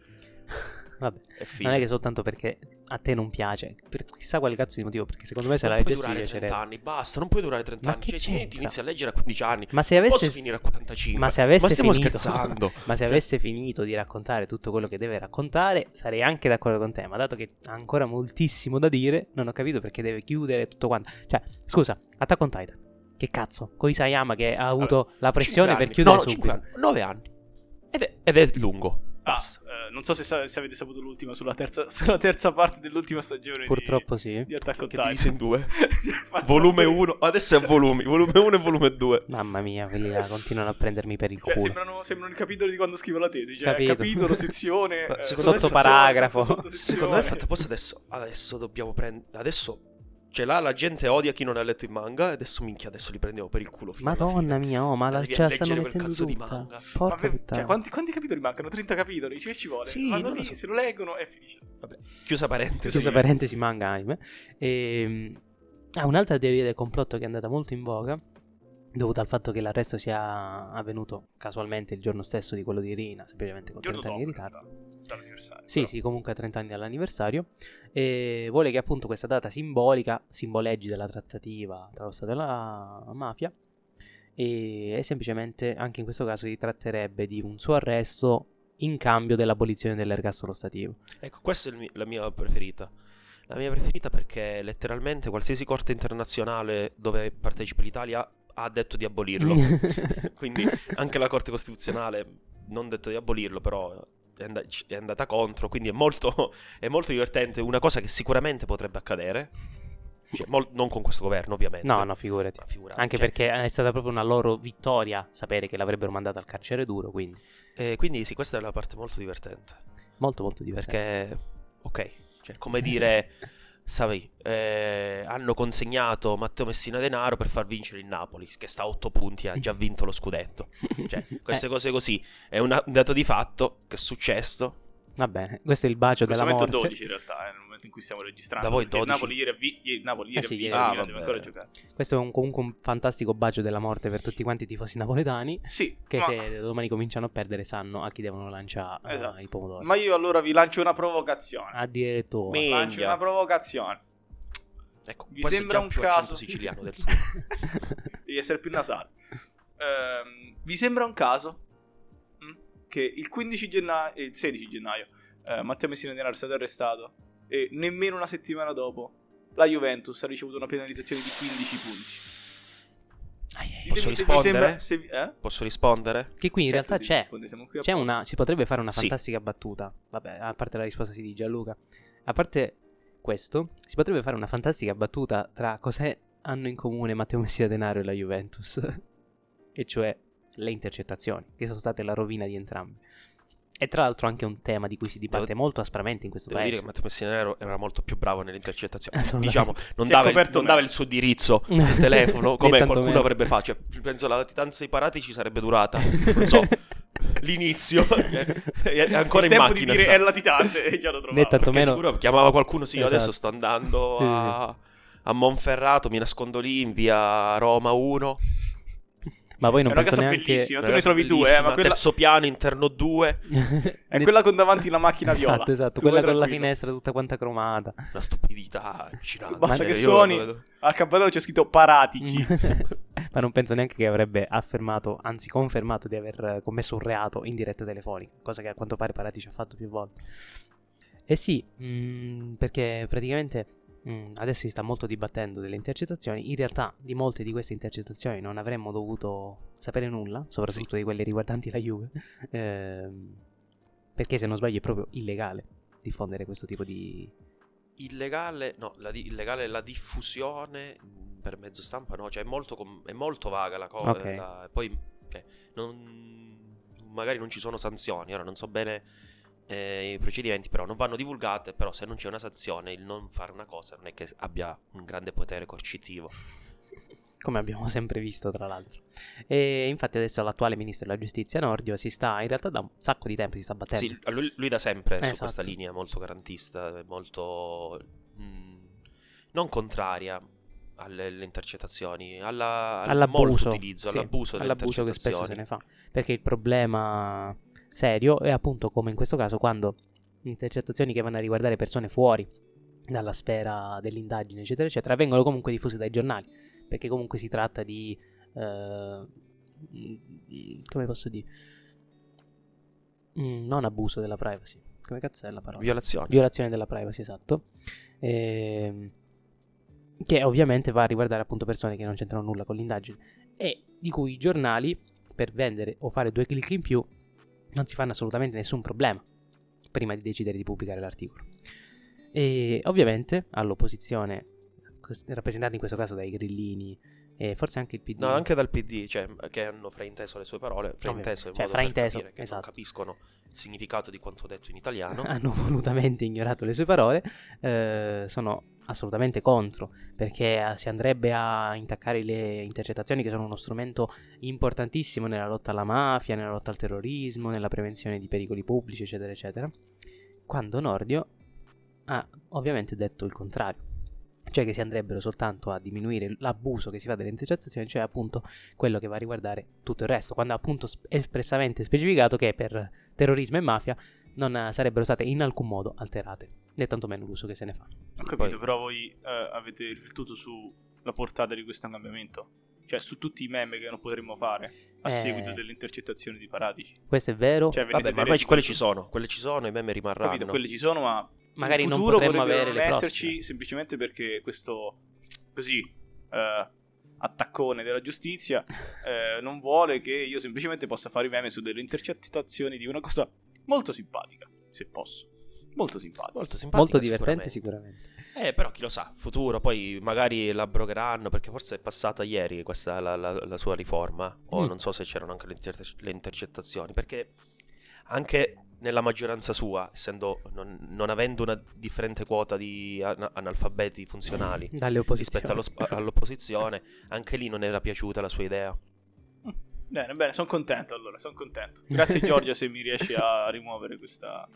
Vabbè, È non è che soltanto perché a te non piace, per chissà quale cazzo di motivo, perché secondo me se la non puoi leggessi ti durare 30 piacerebbe. anni, basta, non puoi durare 30 Ma anni. che Cioè, c'entra? inizi a leggere a 15 anni. Ma se Non avesse posso finire a 45. Ma se avesse Ma stiamo finito, scherzando. [laughs] ma se Cioè- avesse finito di raccontare tutto quello che deve raccontare, sarei anche d'accordo con te. Ma dato che ha ancora moltissimo da dire, non ho capito perché deve chiudere tutto quanto. Cioè, scusa, Attack on Titan. Che cazzo? Con Isayama che ha avuto la pressione per chiudere no, no, subito. cinque anni, 9 anni. Ed è, ed è lungo. Ah, eh, non so se, sa- se avete saputo l'ultima sulla terza, [laughs] sulla terza parte dell'ultima stagione. di- Purtroppo sì. Di, Attack on Che Titan. divisa in due. [laughs] Fatto- volume 1. Adesso è volumi. Volume 1 e volume 2. Mamma mia, quelli là continuano a prendermi per il Cioè, culo. sembrano, sembrano i capitoli di quando scrivo la tesi. Cioè, Capito. capitolo, [laughs] sezione, eh, secondo me- Sottoparagrafo. sotto- sottosezione. Secondo me è fatta apposta adesso. Adesso dobbiamo prendere. Adesso. Cioè là la gente odia chi non ha letto il manga. E adesso minchia, adesso li prendiamo per il culo. Madonna fine. mia, oh, ma la, ce la stanno leggere quel mettendo cazzo di tutta. Porca per- puttana. cioè, quanti, quanti capitoli mancano? 30 capitoli? Che ci vuole? Sì, Vanno lì, so. se lo leggono e finisce. Vabbè, chiusa parentesi. Chiusa parentesi manga anime. E, ah, un'altra teoria del complotto che è andata molto in voga, dovuta al fatto che l'arresto sia avvenuto casualmente il giorno stesso di quello di Rina, semplicemente con Il giorno 30 anni di ritardo. Sì, però. sì, comunque a 30 anni dall'anniversario. E vuole che appunto questa data simbolica simboleggi della trattativa tra lo Stato e la mafia. E, e semplicemente anche in questo caso si tratterebbe di un suo arresto in cambio dell'abolizione dell'ergastolo stativo. Ecco, questa è mi- la mia preferita. La mia preferita perché letteralmente qualsiasi corte internazionale dove partecipa l'Italia ha detto di abolirlo. [laughs] Quindi anche la Corte Costituzionale non ha detto di abolirlo, però è, and- è andata contro. Quindi è molto, [laughs] è molto divertente. Una cosa che sicuramente potrebbe accadere. Cioè, mol- non con questo governo, ovviamente. No, no, figurati. Anche cioè, perché è stata proprio una loro vittoria sapere che l'avrebbero mandata al carcere duro, quindi eh, quindi sì, questa è la parte molto divertente. molto molto divertente. Perché, ok, cioè, come dire, [laughs] sai, eh, hanno consegnato Matteo Messina Denaro per far vincere il Napoli, che sta a 8 punti e ha già vinto lo scudetto. Cioè, [laughs] queste Eh, cose così. È una- un dato di fatto che è successo. Va bene, questo è il bacio della momento morte. 12 in realtà, eh, nel momento in cui stiamo registrando. Da voi perché il 12? Napoli ieri vi- ieri- Napoli ieri Eh sì, Ah, deve ancora giocare. Questo è un- comunque un fantastico bacio della morte per tutti quanti i tifosi napoletani. Sì, Che ma, se domani cominciano a perdere sanno a chi devono lanciare eh, Esatto. i pomodori. ma io allora vi lancio una provocazione. Addirittura. Mi- lancio Minchia. una provocazione. Ecco, Vi sembra un caso? siciliano del [laughs] tuo. Devi essere più nasale. Ehm, vi sembra un caso che il 15 gennaio, il 16 gennaio, eh, Matteo Messina Denaro è stato arrestato e nemmeno una settimana dopo la Juventus ha ricevuto una penalizzazione di 15 punti. Ai, ai. Posso rispondere? sembra- se eh? Posso rispondere? Che qui in Certo, realtà c'è. qui C'è una, si potrebbe fare una Sì. fantastica battuta. Vabbè, a parte la risposta sì di Gianluca. A parte questo, si potrebbe fare una fantastica battuta tra cos'è hanno in comune Matteo Messina Denaro e la Juventus. [laughs] e cioè le intercettazioni, che sono state la rovina di entrambi. E tra l'altro anche un tema di cui si dibatte Devo- molto aspramente in questo Devo dire paese. che Matteo Messina Denaro era molto più bravo nelle intercettazioni. [laughs] Diciamo, non, dava il, non dava il suo indirizzo del [laughs] telefono come qualcuno meno. avrebbe fatto. Cioè, penso la latitanza dei paratici sarebbe durata, non so, [laughs] l'inizio. è ancora il in tempo macchina. di dire sta. è latitante e già lo trovavo. Né tanto meno- sicuro chiamava qualcuno, sì, io Esatto. adesso sto andando Sì, sì, a, a Monferrato, mi nascondo lì in via Roma 1. Ma poi È non una penso casa neanche... bellissima, tu ne trovi due, eh, ma quella, Terzo piano, interno 2, [laughs] è quella con davanti la macchina viola. Esatto, esatto, quella con la finestra tutta quanta cromata. una stupidità allucinante. Basta Cioè, che suoni. Al campanello c'è scritto paratici. [laughs] Ma non penso neanche che avrebbe affermato, anzi confermato di aver commesso un reato in diretta telefonica, cosa che a quanto pare Paratici ha fatto più volte. Eh sì, mm, perché praticamente mm, adesso si sta molto dibattendo delle intercettazioni, in realtà di molte di queste intercettazioni non avremmo dovuto sapere nulla, soprattutto di quelle riguardanti la Juve, [laughs] ehm, perché se non sbaglio è proprio illegale diffondere questo tipo di... illegale, no, la di- illegale è la diffusione mh, per mezzo stampa, no, cioè è molto, com- è molto vaga la cosa. Ok. la- poi, cioè, non- magari non ci sono sanzioni, ora non so bene eh, i procedimenti, però non vanno divulgate, però se non c'è una sanzione, il non fare una cosa non è che abbia un grande potere coercitivo. [laughs] come abbiamo sempre visto tra l'altro. E infatti adesso l'attuale ministro della giustizia Nordio si sta, in realtà da un sacco di tempo si sta battendo. Sì, lui, lui da sempre su Esatto. questa linea molto garantista, molto mh, non contraria alle, alle intercettazioni, alla, al all'abuso, molto utilizzo, sì, all'abuso all'abuso che spesso se ne fa. Perché il problema serio è appunto come in questo caso quando intercettazioni che vanno a riguardare persone fuori dalla sfera dell'indagine, eccetera, eccetera, vengono comunque diffuse dai giornali, perché comunque si tratta di... eh, come posso dire? Mm, non abuso della privacy. Come cazzo è la parola? Violazioni. Violazione della privacy, esatto. Ehm, che ovviamente va a riguardare appunto persone che non c'entrano nulla con l'indagine e di cui i giornali per vendere o fare due clic in più non si fanno assolutamente nessun problema prima di decidere di pubblicare l'articolo. E ovviamente all'opposizione, rappresentata in questo caso dai grillini e forse anche il PD. No, anche dal PD, cioè, che hanno frainteso le sue parole, frainteso in Cioè, modo per frainteso, capire che esatto. non capiscono il significato di quanto detto in italiano. [laughs] hanno volutamente ignorato le sue parole, eh, sono assolutamente contro, perché eh, si andrebbe a intaccare le intercettazioni che sono uno strumento importantissimo nella lotta alla mafia, nella lotta al terrorismo, nella prevenzione di pericoli pubblici, eccetera, eccetera. Quando Nordio ha ovviamente detto il contrario. Cioè che si andrebbero soltanto a diminuire l'abuso che si fa delle intercettazioni, cioè appunto quello che va a riguardare tutto il resto, quando ha appunto sp- espressamente specificato che per terrorismo e mafia non eh, sarebbero state in alcun modo alterate, né tantomeno l'uso che se ne fa. Ho capito, Poi- però voi eh, avete riflettuto sulla portata di questo cambiamento? Cioè su tutti i meme che non potremmo fare a Eh. seguito delle intercettazioni di Paratici? Questo è vero, Cioè, Vabbè, ma ormai resi quelle ci sono, quelle ci sono, i meme rimarranno. Capito, quelle ci sono, ma magari in non futuro potremmo avere le non esserci prossime. semplicemente perché questo così eh, attaccone della giustizia [laughs] eh, non vuole che io semplicemente possa fare i meme su delle intercettazioni di una cosa molto simpatica, se posso. Molto simpatica. Molto simpatica, Molto divertente sicuramente. sicuramente. Eh, però chi lo sa, futuro, poi magari l'abrogheranno perché forse è passata ieri questa la, la- la sua riforma, o Mm. non so se c'erano anche le, inter- le intercettazioni, perché anche nella maggioranza sua, essendo non, non avendo una differente quota di ana- analfabeti funzionali [laughs] rispetto allo all'opposizione, anche lì non era piaciuta la sua idea. Bene, bene, sono contento allora, sono contento. [laughs] Grazie Giorgia se mi riesci a rimuovere questa...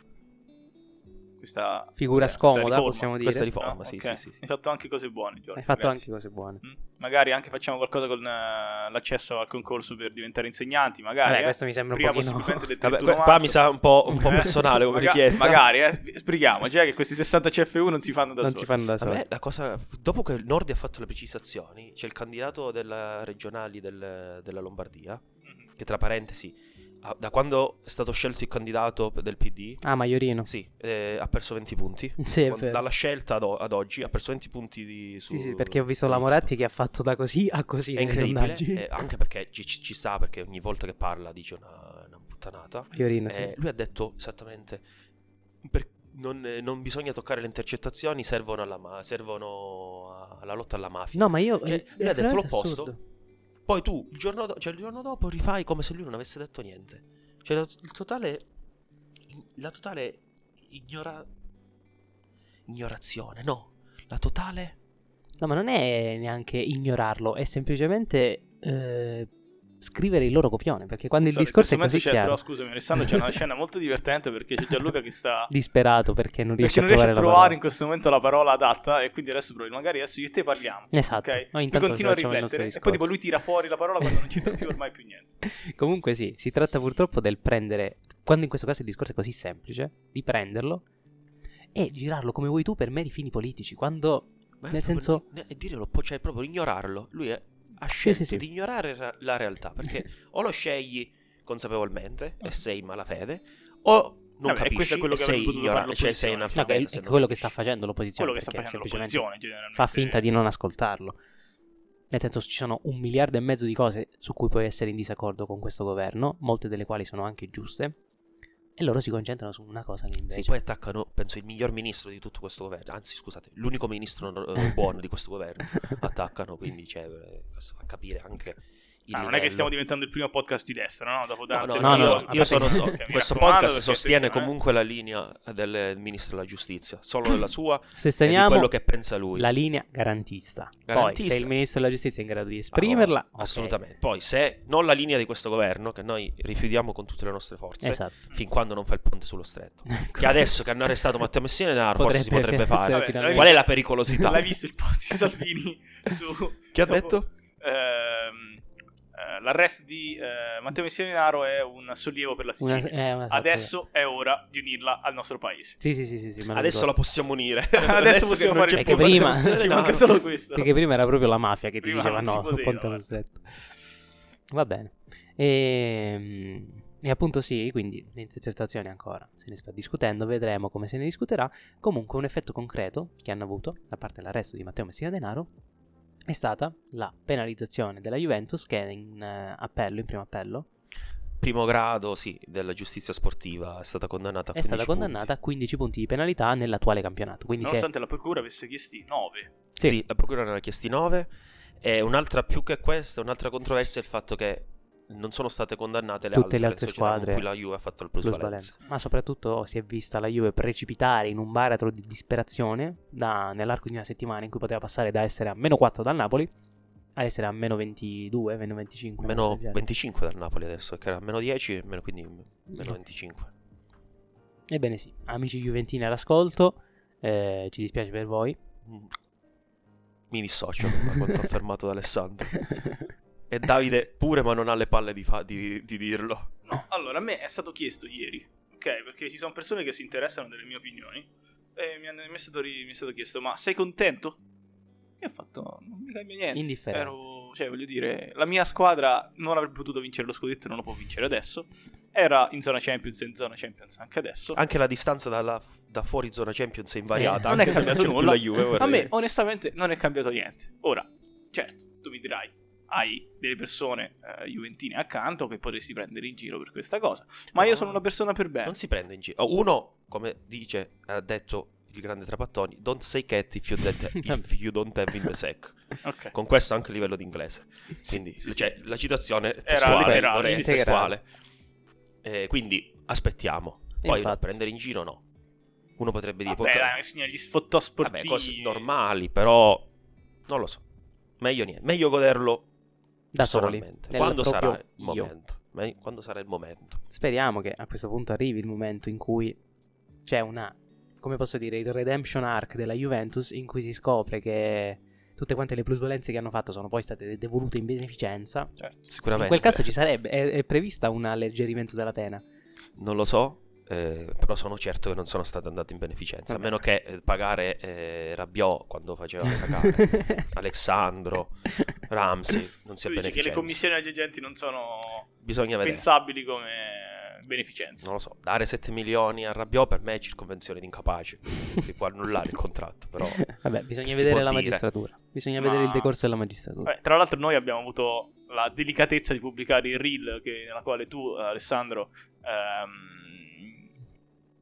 Questa Figura questa scomoda, riforma. possiamo dire. Questa riforma, No? sì, Ok. sì, sì, sì. Hai fatto anche cose buone, Giorgia. Hai fatto grazie. anche cose buone. Mm. Magari anche facciamo qualcosa con eh, l'accesso al concorso per diventare insegnanti, magari. Vabbè, eh. questo mi sembra un pochino... possibilmente [laughs] del Vabbè, 31 que- qua marzo. mi sa un po', un po' Eh? personale come Maga- richiesta. Magari, eh, sp- sbrighiamo, cioè che questi 60 CFU non si fanno da non soli. si fanno da soli. la cosa, dopo che il Nordi ha fatto le precisazioni, c'è il candidato della regionali del- della Lombardia, Mhm. che tra parentesi, da quando è stato scelto il candidato del PD, Ah, Maiorino. sì, eh, ha perso 20 punti. [laughs] Sì, è Quando- vero. Dalla scelta ad, o- ad oggi ha perso 20 punti di, su, Sì, sì, perché ho visto la. Moratti che ha fatto da così a così È incredibile, eh, anche perché ci, ci- sta, perché ogni volta che parla dice una, una puttanata. Maiorino, sì. Eh, lui ha detto esattamente: per- non, eh, non bisogna toccare le intercettazioni, servono alla, ma- servono alla lotta alla mafia. No, ma io... Cioè, lui ha detto l'opposto. assurdo. Poi tu il giorno, do- cioè, il giorno dopo rifai come se lui non avesse detto niente. Cioè, la, il totale. La totale ignora. Ignorazione, no. La totale. No, ma non è neanche ignorarlo, è semplicemente eh, scrivere il loro copione, perché quando il So, in discorso è questo così momento c'è- chiaro, Però scusami, Alessandro, c'è una scena molto divertente perché c'è Gianluca che sta... disperato perché non riesce Perché non a riesce trovare a trovare in questo momento la parola adatta e quindi adesso provi- magari adesso io e te parliamo. Esatto. Ok? Noi Lui intanto continua a il riflettere e poi tipo lui tira fuori la parola quando non c'entra più ormai più niente. [laughs] Comunque sì, si tratta purtroppo del prendere, quando in questo caso il discorso è così semplice, di prenderlo e girarlo come vuoi tu per meri fini politici, quando è Nel senso- e dire l'opposto, cioè proprio ignorarlo. Lui è- ha Sì, scelto sì, sì. di ignorare ra- la realtà perché [laughs] o lo scegli consapevolmente e sei in malafede o non Vabbè, e questo capisci è quello che sei ignorante, cioè sei. No, è, analfabeta. se è quello che sta facendo l'opposizione, Quello che sta perché facendo semplicemente fa finta di non ascoltarlo. Nel senso, ci sono un miliardo e mezzo di cose su cui puoi essere in disaccordo con questo governo, molte delle quali sono anche giuste, e loro si concentrano su una cosa che invece... Sì, poi attaccano, penso, il miglior ministro di tutto questo governo. Anzi, scusate, l'unico ministro eh, buono di questo governo. [laughs] Attaccano, quindi cioè, eh, questo fa capire anche Ah, non è che stiamo diventando il primo podcast di destra, no? Dopo No, tante- no, no, io, no, io sono che- [laughs] so- questo podcast sostiene eh. comunque la linea del ministro della giustizia, solo della [clears throat] sua e di Sosteniamo quello che pensa lui. la linea garantista. Garantista. Poi, se il ministro della giustizia è in grado di esprimerla, no, ok. assolutamente. Poi, se non la linea di questo governo, che noi rifiutiamo con tutte le nostre forze, Esatto. fin quando non fa il ponte sullo stretto. [laughs] Che adesso che hanno arrestato Matteo Messina Denaro, forse si potrebbe fare. Vabbè, Qual è la pericolosità? L'hai visto il post di Salvini [laughs] su... Che ha detto? Ehm, l'arresto di eh, Matteo Messina Denaro è un sollievo per la Una- Sicilia. eh, una esatto, Adesso è ora di unirla al nostro paese. Sì, sì, sì, sì, sì, Adesso la possiamo unire. [laughs] Adesso possiamo che non fare Perché più prima- [laughs] Ci manca solo questo. Perché prima era proprio la mafia che ti Prima diceva no, poteva, ponte eh. allo stretto. Va bene. E, e appunto sì, quindi le intercettazioni ancora se ne sta discutendo, vedremo come se ne discuterà. Comunque un effetto concreto che hanno avuto, da parte dell'arresto di Matteo Messina Denaro, è stata la penalizzazione della Juventus che è in eh, appello, in primo appello, Primo grado, sì, della giustizia sportiva è stata condannata a è stata 15 punti. condannata a 15 punti di penalità nell'attuale campionato. Quindi se, Nonostante la procura avesse chiesti 9. sì, Sì. la procura ne ha chiesti 9 e un'altra più che questa, un'altra controversia è il fatto che non sono state condannate le Tutte altre, le altre società squadre con cui la Juve ha fatto il plusvalenza. plusvalenza. Ma soprattutto si è vista la Juve precipitare in un baratro di disperazione da- nell'arco di una settimana in cui poteva passare da essere a meno 4 dal Napoli a essere a meno 22, meno 25. una cosa Meno del genere. 25 dal Napoli adesso, che era meno 10 e meno, quindi meno 25. Ebbene sì, amici juventini all'ascolto, eh, ci dispiace per voi. Mi dissocio da quanto [laughs] affermato da Alessandro. [laughs] E Davide pure, ma non ha le palle di, fa- di- di dirlo. No, allora a me è stato chiesto ieri, ok? Perché ci sono persone che si interessano delle mie opinioni. E mi, hanno- mi è, stato, ri- mi è stato chiesto, ma sei contento? Io ho fatto, non mi cambia niente. Indifferente. Ero, cioè, voglio dire, la mia squadra non avrebbe potuto vincere lo scudetto e non lo può vincere adesso. Era in zona Champions e in zona Champions anche adesso. Anche la distanza dalla- da fuori zona Champions è invariata. Eh, non è anche se non cambiato c'è più nulla. la Juve. vorrei A me, dire. onestamente, non è cambiato niente. Ora, certo, tu mi dirai, hai delle persone eh, juventine accanto che potresti prendere in giro per questa cosa. Ma io No. sono una persona per bene. Non si prende in giro. Oh, Uno, come dice, ha detto il grande Trapattoni, don't say cat if you, don't- [laughs] if you don't have in the sack. Ok. Con questo anche a livello di inglese. Quindi, sì, cioè, la citazione è Era testuale, sì, essere sì. testuale. Eh, quindi, aspettiamo. Poi Infatti. prendere in giro no. Uno potrebbe dire... Vabbè, "Porca- dai, signor, gli sfottò sportivi. vabbè, cose normali, però... Non lo so. Meglio niente. Meglio goderlo Da soli, Quando sarà il io. momento. Me- Quando sarà il momento. Speriamo che a questo punto arrivi il momento in cui c'è una, come posso dire, il redemption arc della Juventus in cui si scopre che tutte quante le plusvalenze che hanno fatto sono poi state devolute in beneficenza. Certo. Sicuramente. In quel caso ci sarebbe, è, è prevista un alleggerimento della pena. Non lo so, eh, però sono certo che non sono state andate in beneficenza. Vabbè. A meno che eh, pagare eh, Rabiot quando faceva cagare. [laughs] Alessandro, Ramsey, non sia dici che le beneficenza. commissioni agli agenti non sono Bisogna vedere. pensabili come beneficenza. Non lo so, dare 7 milioni a Rabiot per me è circonvenzione di incapaci. Si può annullare il contratto, però... [laughs] Vabbè, bisogna Che vedere la dire? magistratura. Bisogna Ma- vedere il decorso della magistratura. Vabbè, tra l'altro noi abbiamo avuto la delicatezza di pubblicare il reel che- nella quale tu, Alessandro, ehm,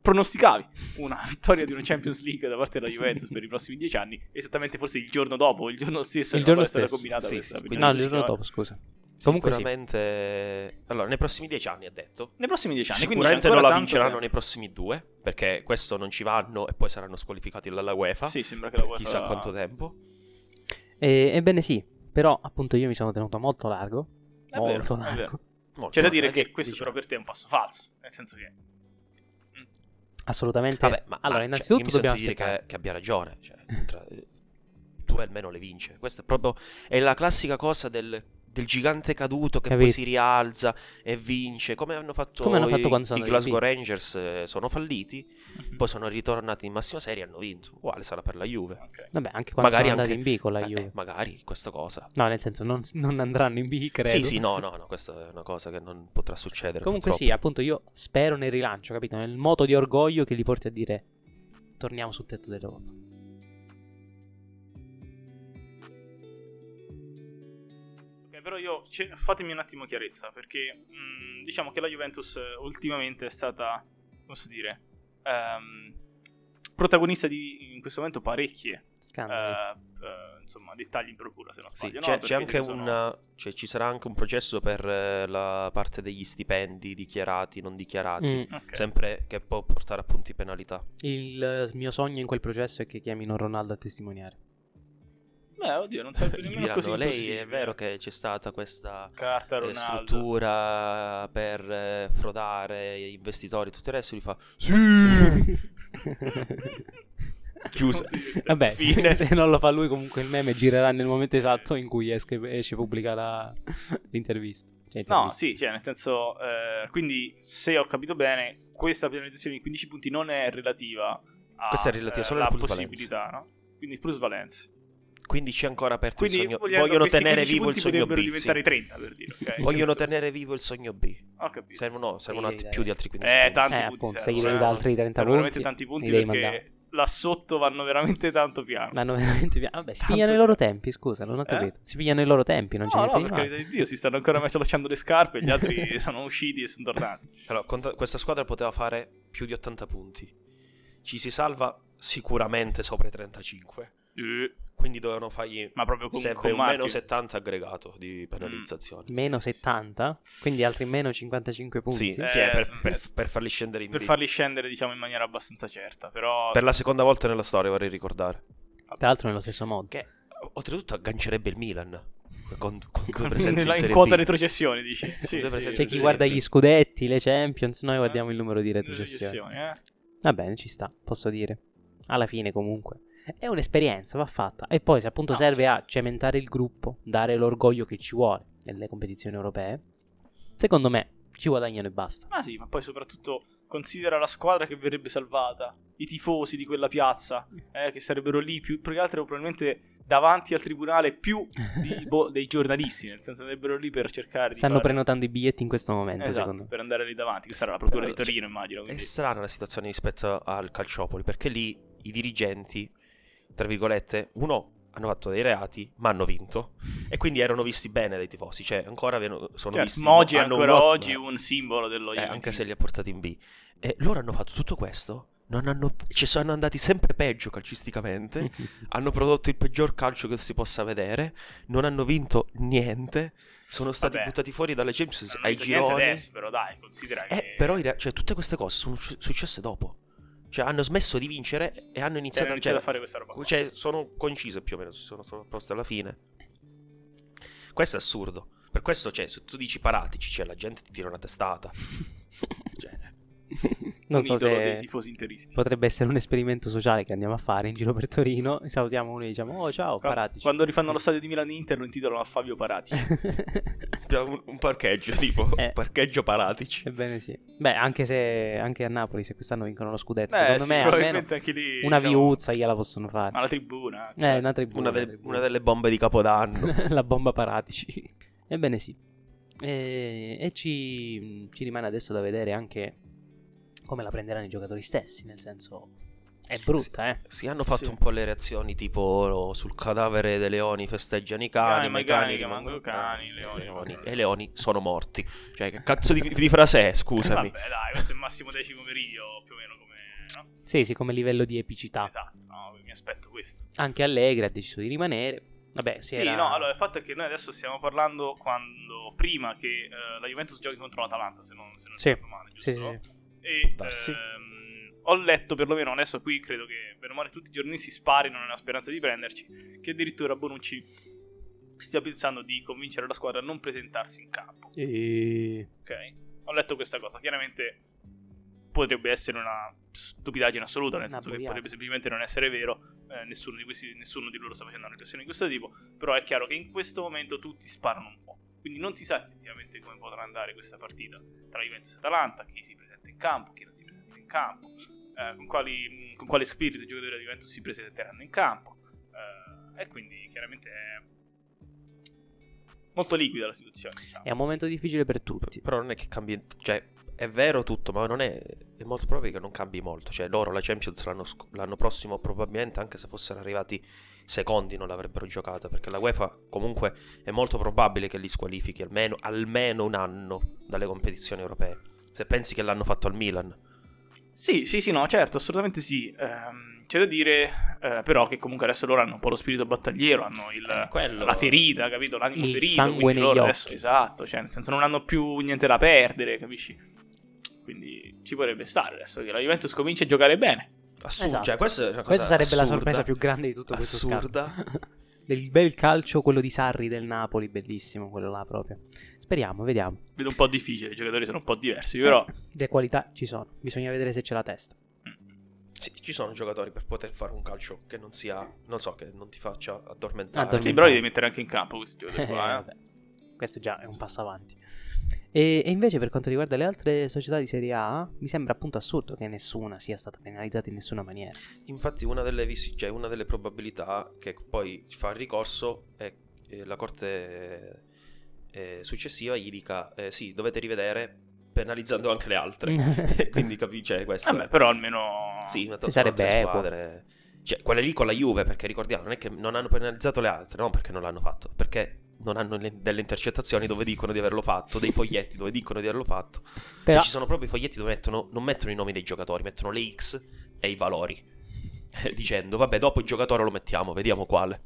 pronosticavi [laughs] una vittoria di una Champions League da parte della Juventus per i prossimi dieci anni, esattamente forse il giorno dopo, il giorno stesso, Il giorno stesso, combinata sì, questa sì, quindi- No, il giorno dopo, scusa. Comunque sì. Sicuramente... Allora, nei prossimi 10 anni ha detto. Nei prossimi dieci anni, Sicuramente non la vinceranno tempo. nei prossimi due, perché questo non ci vanno e poi saranno squalificati dalla UEFA. Sì, sembra che la UEFA- chissà quanto tempo. E- ebbene sì, però appunto io mi sono tenuto molto largo. È molto largo. vero. Molto C'è da dire che questo diciamo. però per te è un passo falso, nel senso che Assolutamente. Vabbè, ma allora, innanzitutto cioè, io mi dobbiamo dire che, che abbia ragione. Cioè, tra- due almeno le vince. Questa è proprio è la classica cosa del, del gigante caduto che poi Capito. si rialza e vince. Come hanno fatto, Come hanno fatto i, quando sono i Glasgow. Rangers, eh, sono falliti, poi sono ritornati in massima serie e hanno vinto. Uguale sarà per la Juve. Ok. Vabbè, anche quando Magari sono andati anche- in B con la Eh, Juve. eh, magari questa cosa. No, nel senso, non, non andranno in B, credo. Sì, sì, no, no, no, questa è una cosa che non potrà succedere. Comunque sì, purtroppo. appunto io spero nel rilancio, capito? Nel moto di orgoglio che li porti a dire torniamo sul tetto dell'Europa. Però io ce- fatemi un attimo chiarezza perché mh, diciamo che la Juventus eh, ultimamente è stata, come posso dire, ehm, protagonista di in questo momento parecchie Scandali. eh, eh, insomma dettagli in procura se non Sì, sbaglio. c'è, no? c'è anche sono- una, cioè, ci sarà anche un processo per eh, la parte degli stipendi dichiarati, non dichiarati, Mm. Ok. sempre che può portare a punti penalità. Il mio sogno in quel processo è che chiamino Ronaldo a testimoniare. Beh, oddio, non sarebbe [laughs] nemmeno così lei è vero che c'è stata questa carta eh, struttura per eh, frodare investitori e tutto il resto, gli fa sì, [laughs] Chiusa. Vabbè, Fine. se non lo fa lui, comunque il meme girerà nel momento esatto in cui esce, esce pubblica la- l'intervista. Cioè, No, sì, cioè nel senso, eh, quindi se ho capito bene, questa penalizzazione di 15 punti non è relativa a Questa è relativa solo alla possibilità, no? Quindi plusvalenze. Quindi c'è ancora aperto Quindi il sogno. Vogliono questi tenere 15 vivo il sogno B. diventare sì. 30 per dire, ok? Vogliono tenere vivo il sogno B. Ho capito. Servono, servono altri, più di altri 15 Eh, punti. tanti Eh, punti appunto, se gli devi eh. dare altri 30 Servono punti, veramente tanti punti perché mandare. là sotto vanno veramente tanto piano. Vanno veramente via. Vabbè, si Tanto pigliano i piano. loro tempi, scusa, non ho Eh? capito. Si pigliano i loro tempi, non c'è No, niente no, di per carità di Dio, si stanno ancora messo allacciando le scarpe, gli altri [laughs] sono usciti e sono tornati. Allora, questa squadra poteva fare più di 80 punti. Ci si salva sicuramente sopra i 35. Eh, Quindi dovevano fargli. Ma proprio con, con meno 70 aggregato di penalizzazione. Meno Sì, sì, sì, 70, quindi altri meno 55 punti. Sì, Eh, sì, per, sì. per- per farli scendere in Per B. farli scendere, diciamo, in maniera abbastanza certa. Però Per la seconda volta nella storia, vorrei ricordare. Tra l'altro nello stesso modo. Che oltretutto aggancerebbe il Milan. Con, con due Con- [laughs] presenze in in Serie quota B. retrocessioni, dici. Sì, sì, presenze C'è chi guarda B. gli scudetti, le Champions, noi guardiamo il numero di retrocessioni. retrocessioni, eh. Va bene, ci sta, posso dire. Alla fine comunque. È un'esperienza, va fatta. E poi se appunto No, serve a certo. cementare il gruppo, dare l'orgoglio che ci vuole nelle competizioni europee, secondo me ci guadagnano e basta. Ma sì, ma poi soprattutto considera la squadra che verrebbe salvata, i tifosi di quella piazza, eh, che sarebbero lì più più che altro probabilmente davanti al tribunale più di- [laughs] boh, dei giornalisti, nel senso sarebbero lì per cercare di Stanno fare- prenotando i biglietti in questo momento, esatto, secondo me. per andare lì davanti, che sarà la procura Però, di Torino, cioè, immagino, È quindi strana la situazione rispetto al Calciopoli, perché lì i dirigenti, tra virgolette, uno hanno fatto dei reati, ma hanno vinto. E quindi erano visti bene dai tifosi. Cioè, ancora sono Certo, visti. ma oggi è un ancora ottimo- oggi un simbolo dello eh, anche se li ha portati in B. E loro hanno fatto tutto questo. Non hanno, ci sono andati sempre peggio calcisticamente. [laughs] hanno prodotto il peggior calcio che si possa vedere. Non hanno vinto niente. Sono stati Vabbè. buttati fuori dalle Champions ai gironi. adesso, però dai, considera che Eh, però in rea- cioè, tutte queste cose sono suc- successe dopo. Cioè, hanno smesso di vincere e hanno iniziato, hanno iniziato cioè, a fare questa roba. qua. cioè, sono concise più o meno, si sono, sono poste alla fine. Questo è assurdo. Per questo, cioè, se tu dici paratici, cioè, la gente ti tira una testata. [laughs] cioè, non un so se tifosi interisti. potrebbe essere un esperimento sociale che andiamo a fare in giro per Torino. [laughs] Salutiamo uno e diciamo, oh ciao, Qua- paratici. Quando rifanno lo stadio di Milano Inter lo intitolano a Fabio Paratici. [laughs] cioè, un, un parcheggio, tipo, Eh. un parcheggio paratici. Ebbene sì. Beh, anche se anche a Napoli se quest'anno vincono lo scudetto, Beh, secondo sì, me almeno probabilmente anche lì una diciamo, viuzza gliela possono fare. alla tribuna. Eh, una tribuna. Una, delle- una tribuna. una delle bombe di Capodanno. [laughs] la bomba paratici. Ebbene sì. E, e ci, ci rimane adesso da vedere anche come la prenderanno i giocatori stessi, nel senso è brutta, eh. Si hanno fatto Sì. un po' le reazioni tipo oh, sul cadavere dei leoni festeggiano i cani, Cani, ma i cani cani rimangono cani, i leoni e i leoni sono morti. Cioè, che cazzo di, di frase è, scusami? Vabbè, dai, questo è il massimo decimo meridio, più o meno come... No? Sì, sì, come livello di epicità. Esatto, no, mi aspetto questo. Anche Allegri ha deciso di rimanere. Vabbè, si Sì, era- no, allora il fatto è che noi adesso stiamo parlando quando prima che eh, la Juventus giochi contro l'Atalanta, se non, se non Sì, male, sì, giusto? sì. E ehm, ho letto perlomeno adesso qui credo che bene o male tutti i giornalisti sparino nella speranza di prenderci che addirittura Bonucci stia pensando di convincere la squadra a non presentarsi in campo. E- ok? Ho letto questa cosa. Chiaramente potrebbe essere una stupidaggine assoluta nel Una senso che boiata. potrebbe semplicemente non essere vero eh, nessuno, di questi, nessuno di loro sta facendo una riflessione di questo tipo però è chiaro che in questo momento tutti sparano un po' quindi non si sa effettivamente come potrà andare questa partita tra Juventus e Atalanta chi si presenta in campo chi non si presenta in campo eh, con, quali, con quale spirito i giocatori della Juventus si presenteranno in campo eh, e quindi chiaramente è molto liquida la situazione diciamo. È un momento difficile per tutti. Però non è che cambi. Cioè, è vero tutto, ma non è. È molto probabile che non cambi molto. Cioè, loro la Champions l'anno, l'anno prossimo, probabilmente, anche se fossero arrivati secondi, non l'avrebbero giocata. Perché la UEFA, comunque, è molto probabile che li squalifichi almeno, almeno un anno dalle competizioni europee. Se pensi che l'hanno fatto al Milan. Sì, sì, sì, no, certo, assolutamente sì. Ehm, c'è da dire, eh, però, che comunque adesso loro hanno un po' lo spirito battagliero, hanno il- Eh, quello- la ferita, capito? L'animo Il ferito. sangue quindi loro negli adesso, occhi. esatto, cioè, nel senso, non hanno più niente da perdere, capisci? Quindi ci potrebbe stare adesso che la Juventus comincia a giocare bene. Assurdo. Esatto. Cioè, questa, Questa sarebbe la assurda, sorpresa più grande di tutto questo Assurda. Del bel calcio, quello di Sarri del Napoli, bellissimo, quello là proprio. Speriamo, vediamo. Vedo un po' difficile, i giocatori sono un po' diversi, però... Le qualità ci sono, bisogna vedere se c'è la testa. Sì, ci sono giocatori per poter fare un calcio che non sia, non so, che non ti faccia addormentare. Addormentare. Sì, però li devi mettere anche in campo questi giocatori qua, eh. vabbè. Questo già è un passo avanti. E, e invece per quanto riguarda le altre società di Serie A, mi sembra appunto assurdo che nessuna sia stata penalizzata in nessuna maniera. Infatti una delle, visi- cioè una delle probabilità che poi fa il ricorso è che la corte eh, successiva gli dica eh, sì, dovete rivedere penalizzando anche le altre. [laughs] Quindi capisce questo. Vabbè, però almeno... Sì, ma sarebbe squadre- Cioè, quelle lì con la Juve, perché ricordiamo, non è che non hanno penalizzato le altre, non perché non l'hanno fatto, perché non hanno le- delle intercettazioni dove dicono di averlo fatto, dei [laughs] foglietti dove dicono di averlo fatto. Però Cioè, ci sono proprio i foglietti dove mettono, non mettono i nomi dei giocatori, mettono le X e i valori. [laughs] Dicendo, vabbè, dopo il giocatore lo mettiamo, vediamo quale.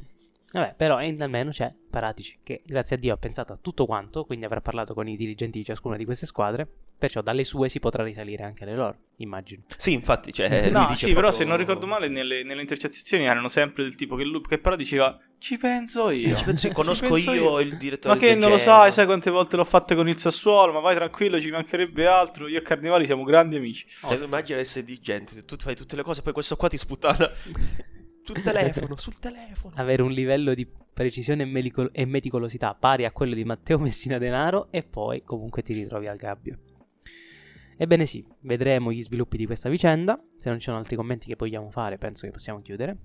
Vabbè, però almeno c'è Paratici che grazie a Dio ha pensato a tutto quanto, quindi avrà parlato con i dirigenti di ciascuna di queste squadre, perciò dalle sue si potrà risalire anche alle loro, immagino. Sì, infatti, cioè, [laughs] lui No, dice sì, però proprio- se non ricordo male, nelle, nelle intercettazioni erano sempre del tipo che lui, che però diceva, ci penso io. Sì, [laughs] ci penso io, conosco penso io il direttore Ma che del non lo sai, sai quante volte l'ho fatte con il Sassuolo, ma vai tranquillo, ci mancherebbe altro. Io e Carnevali siamo grandi amici. Cioè, immagina essere di gente, tu fai tutte le cose, poi questo qua ti sputtana [laughs] sul telefono, sul telefono. Avere un livello di precisione e, melico- e meticolosità pari a quello di Matteo Messina Denaro e poi comunque ti ritrovi al gabbio. Ebbene sì, vedremo gli sviluppi di questa vicenda. Se non ci sono altri commenti che vogliamo fare, penso che possiamo chiudere.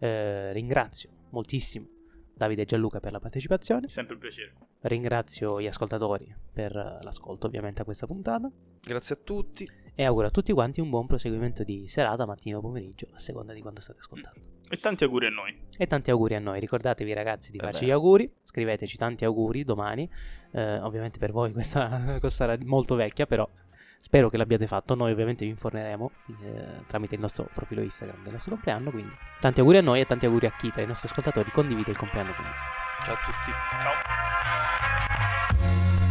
Eh, ringrazio moltissimo Davide e Gianluca per la partecipazione. Sempre un piacere. Ringrazio gli ascoltatori per eh, l'ascolto ovviamente a questa puntata. Grazie a tutti. E auguro a tutti quanti un buon proseguimento di serata, mattino o pomeriggio, a seconda di quando state ascoltando. E tanti auguri a noi. E tanti auguri a noi. Ricordatevi, ragazzi, di Eh farci gli auguri. Scriveteci tanti auguri domani. Eh, ovviamente per voi questa, [laughs] questa sarà molto vecchia, però spero che l'abbiate fatto. Noi, ovviamente, vi informeremo eh, tramite il nostro profilo Instagram del nostro compleanno. Quindi, tanti auguri a noi e tanti auguri a chi tra i nostri ascoltatori condivide il compleanno con noi. Ciao a tutti. Ciao.